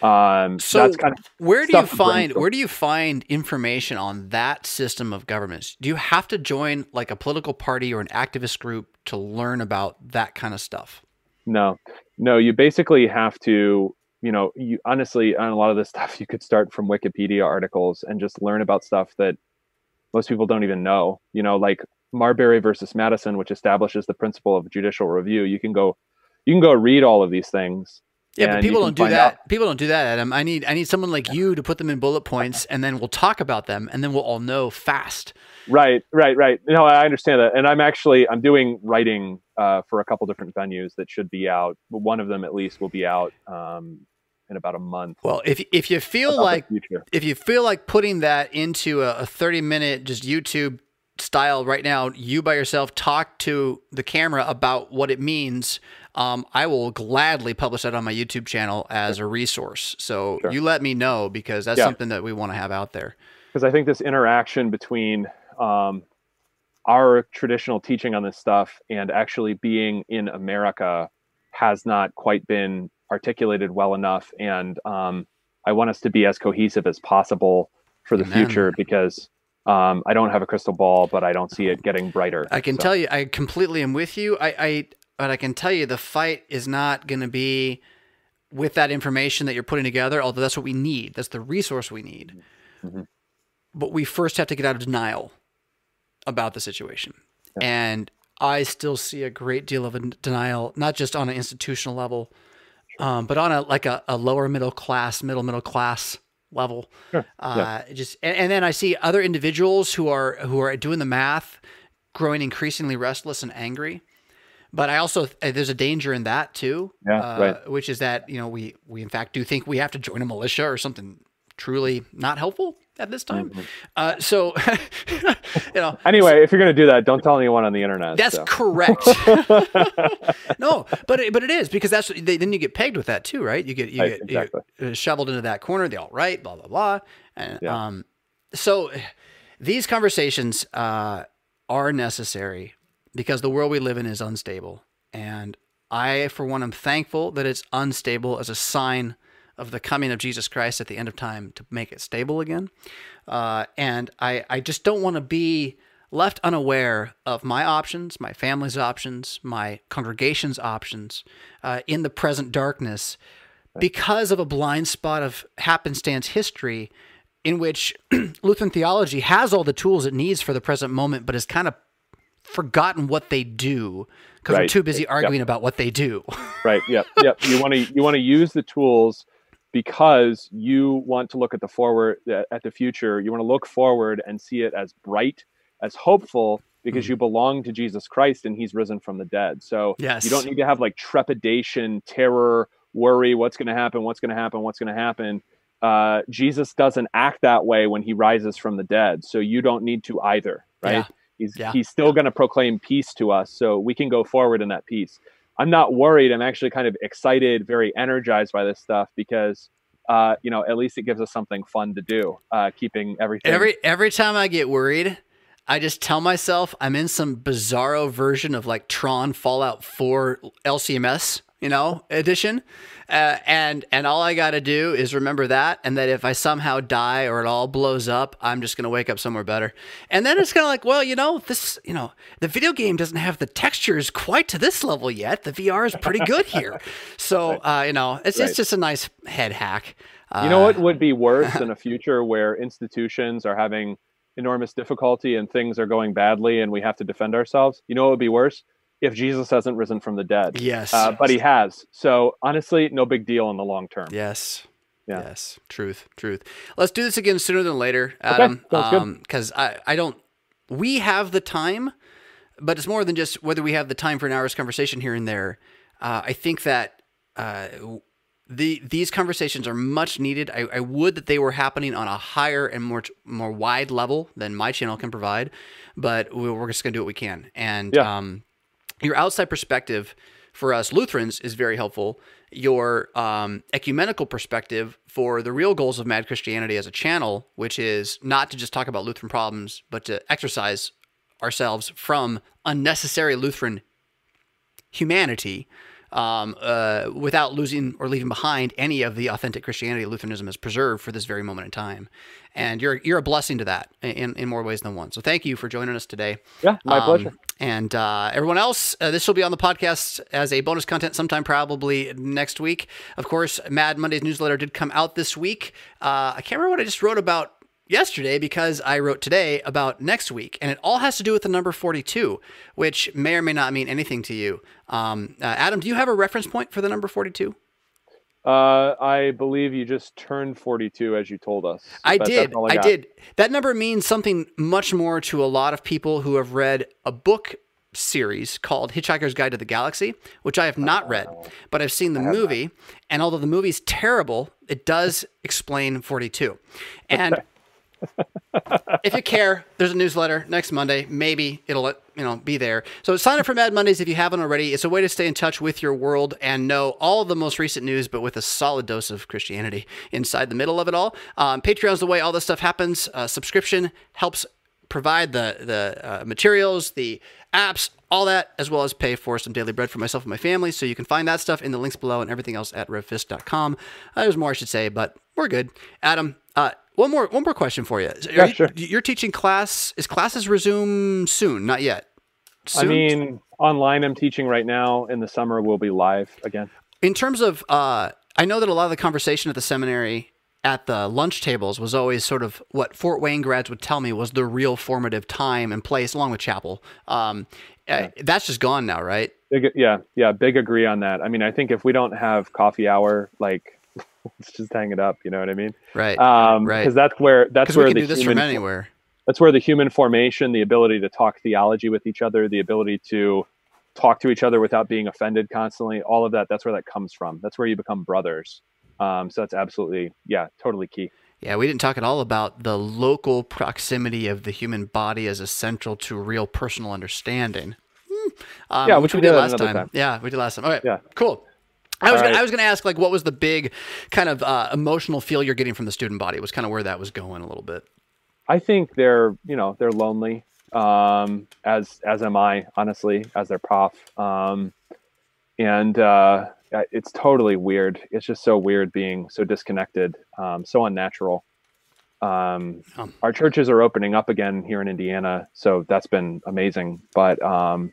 B: um,
A: so kind of where do you find where do you find information on that system of governments? Do you have to join like a political party or an activist group to learn about that kind of stuff?
B: No, no. You basically have to you know, you honestly on a lot of this *laughs* stuff, you could start from Wikipedia articles and just learn about stuff that most people don't even know. You know, like Marbury versus Madison, which establishes the principle of judicial review. You can go, you can go read all of these things.
A: Yeah, but people don't do that. Out. People don't do that, Adam. I need I need someone like you to put them in bullet points, and then we'll talk about them, and then we'll all know fast.
B: Right, right, right. No, I understand that, and I'm actually I'm doing writing uh, for a couple different venues that should be out. One of them at least will be out um, in about a month.
A: Well, if if you feel like if you feel like putting that into a, a 30 minute just YouTube style right now, you by yourself talk to the camera about what it means. Um, I will gladly publish that on my YouTube channel as a resource. So sure. you let me know because that's yeah. something that we want to have out there.
B: Because I think this interaction between um, our traditional teaching on this stuff and actually being in America has not quite been articulated well enough. And um, I want us to be as cohesive as possible for the Amen. future because um, I don't have a crystal ball, but I don't see it getting brighter.
A: I can so. tell you, I completely am with you. I, I, but I can tell you, the fight is not going to be with that information that you're putting together. Although that's what we need. That's the resource we need. Mm-hmm. But we first have to get out of denial about the situation, yeah. and I still see a great deal of denial, not just on an institutional level, um, but on a like a, a, lower middle class, middle middle class level. Sure. Uh, yeah. Just and, and, then I see other individuals who are who are doing the math, growing increasingly restless and angry. But I also uh, there's a danger in that too, yeah, uh, right. which is that you know we we in fact do think we have to join a militia or something truly not helpful at this time. Mm-hmm. Uh, so, *laughs* you know. *laughs*
B: Anyway, if you're going to do that, don't tell anyone on the internet.
A: That's
B: so.
A: correct. *laughs* no, but it, but it is because that's they, then you get pegged with that too, right? You get you right, get exactly. shoveled into that corner. The all right, blah blah blah, and yeah. um, so these conversations uh, are necessary because the world we live in is unstable, and I, for one, am thankful that it's unstable as a sign of the coming of Jesus Christ at the end of time to make it stable again. Uh, and I, I just don't want to be left unaware of my options, my family's options, my congregation's options uh, in the present darkness because of a blind spot of happenstance history in which *clears throat* Lutheran theology has all the tools it needs for the present moment, but has kind of forgotten what they do because right. we're too busy arguing yep. about what they do.
B: right. Yep. Yep. You want to you want to use the tools because you want to look at the forward at the future you want to look forward and see it as bright as hopeful because mm. you belong to jesus christ and he's risen from the dead so yes. you don't need to have like trepidation terror worry what's going to happen what's going to happen what's going to happen uh, jesus doesn't act that way when he rises from the dead so you don't need to either right yeah. he's yeah. he's still going to proclaim peace to us so we can go forward in that peace I'm not worried. I'm actually kind of excited, very energized by this stuff because uh, you know, at least it gives us something fun to do, uh, keeping everything.
A: Every every time I get worried, I just tell myself I'm in some bizarro version of like Tron Fallout 4 LCMS, you know, edition. Uh, and and all I got to do is remember that, and that if I somehow die or it all blows up, I'm just gonna wake up somewhere better. And then it's kind of like, well, you know, this, you know, the video game doesn't have the textures quite to this level yet. The VR is pretty good here, *laughs* so uh, you know, it's right. it's just a nice head hack.
B: Uh, you know what would be worse *laughs* in a future where institutions are having enormous difficulty and things are going badly and we have to defend ourselves? You know what would be worse? If Jesus hasn't risen from the dead.
A: Yes.
B: Uh, but he has. So honestly, no big deal in the long term.
A: Yes. Yeah. Yes. Truth. Truth. Let's do this again sooner than later, Adam. Because um, I, I don't, we have the time, but it's more than just whether we have the time for an hour's conversation here and there. Uh, I think that uh, the these conversations are much needed. I, I, would that they were happening on a higher and more more wide level than my channel can provide, but we're just gonna do what we can. And yeah. um, your outside perspective for us Lutherans is very helpful. Your um, ecumenical perspective for the real goals of Mad Christianity as a channel, which is not to just talk about Lutheran problems, but to exercise ourselves from unnecessary Lutheran humanity um, uh, without losing or leaving behind any of the authentic Christianity Lutheranism has preserved for this very moment in time. And you're you're a blessing to that in, in more ways than one. So thank you for joining us today.
B: Yeah, my um, pleasure.
A: And uh, everyone else, uh, this will be on the podcast as a bonus content sometime probably next week. Of course, Mad Monday's newsletter did come out this week. Uh, I can't remember what I just wrote about yesterday because I wrote today about next week, and it all has to do with the number 42, which may or may not mean anything to you. Um, uh, Adam, do you have a reference point for the number 42?
B: Uh, I believe you just turned 42 as you told us.
A: I did. I, I did. That number means something much more to a lot of people who have read a book series called Hitchhiker's Guide to the Galaxy, which I have not read, oh. but I've seen the movie. And although the movie's terrible, it does explain 42. And *laughs* if you care, there's a newsletter next Monday. Maybe it'll you know be there. So sign up for Mad Mondays if you haven't already. It's a way to stay in touch with your world and know all the most recent news, but with a solid dose of Christianity inside the middle of it all. Um, Patreon's the way all this stuff happens. Uh, subscription helps provide the the uh, materials, the apps, all that, as well as pay for some daily bread for myself and my family. So you can find that stuff in the links below and everything else at revfisk.com. Uh, there's more I should say, but we're good. Adam, uh, one more one more question for you.
B: Yeah, you, sure.
A: You're teaching class. Is classes resume soon? Not yet.
B: Soon? I mean, online. I'm teaching right now. In the summer, we'll be live again.
A: In terms of, uh, I know that a lot of the conversation at the seminary at the lunch tables was always sort of what Fort Wayne grads would tell me was the real formative time and place, along with chapel. Um, uh, yeah. That's just gone now, right?
B: Big, yeah, yeah, big agree on that. I mean, I think if we don't have coffee hour, like let's *laughs* just hang it up. You know what I mean?
A: Right.
B: Um,
A: right.
B: Because that's where that's where
A: we
B: can
A: the do this human, from anywhere.
B: That's where the human formation, the ability to talk theology with each other, the ability to talk to each other without being offended constantly, all of that. That's where that comes from. That's where you become brothers. Um, so that's absolutely, yeah, totally key.
A: Yeah, we didn't talk at all about the local proximity of the human body as essential to real personal understanding. Hmm.
B: Um, yeah, which, we, we did, did last time.
A: time. Yeah, we did last time. All right. Yeah. Cool. I was, gonna, right. I was going to ask, like, what was the big kind of uh, emotional feel you're getting from the student body? Was kind of where that was going a little bit.
B: I think they're, you know, they're lonely, um, as as am I, honestly, as their prof, um, and uh, it's totally weird. It's just so weird being so disconnected, um, so unnatural. Um, Our churches are opening up again here in Indiana, so that's been amazing. But um,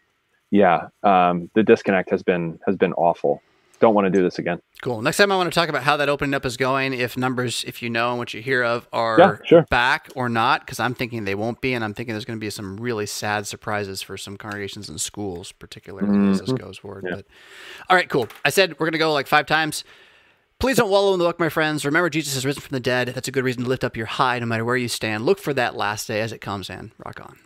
B: yeah, um, the disconnect has been has been awful don't want to do this again.
A: Cool. Next time I want to talk about how that opening up is going, if numbers, if you know and what you hear of, are
B: yeah, sure.
A: back or not, because I'm thinking they won't be, and I'm thinking there's going to be some really sad surprises for some congregations and schools, particularly mm-hmm. as this mm-hmm. goes forward. Yeah. But all right, cool. I said we're going to go like five times. Please don't wallow in the muck, my friends. Remember, Jesus has risen from the dead. That's a good reason to lift up your high no matter where you stand. Look for that last day as it comes, and rock on.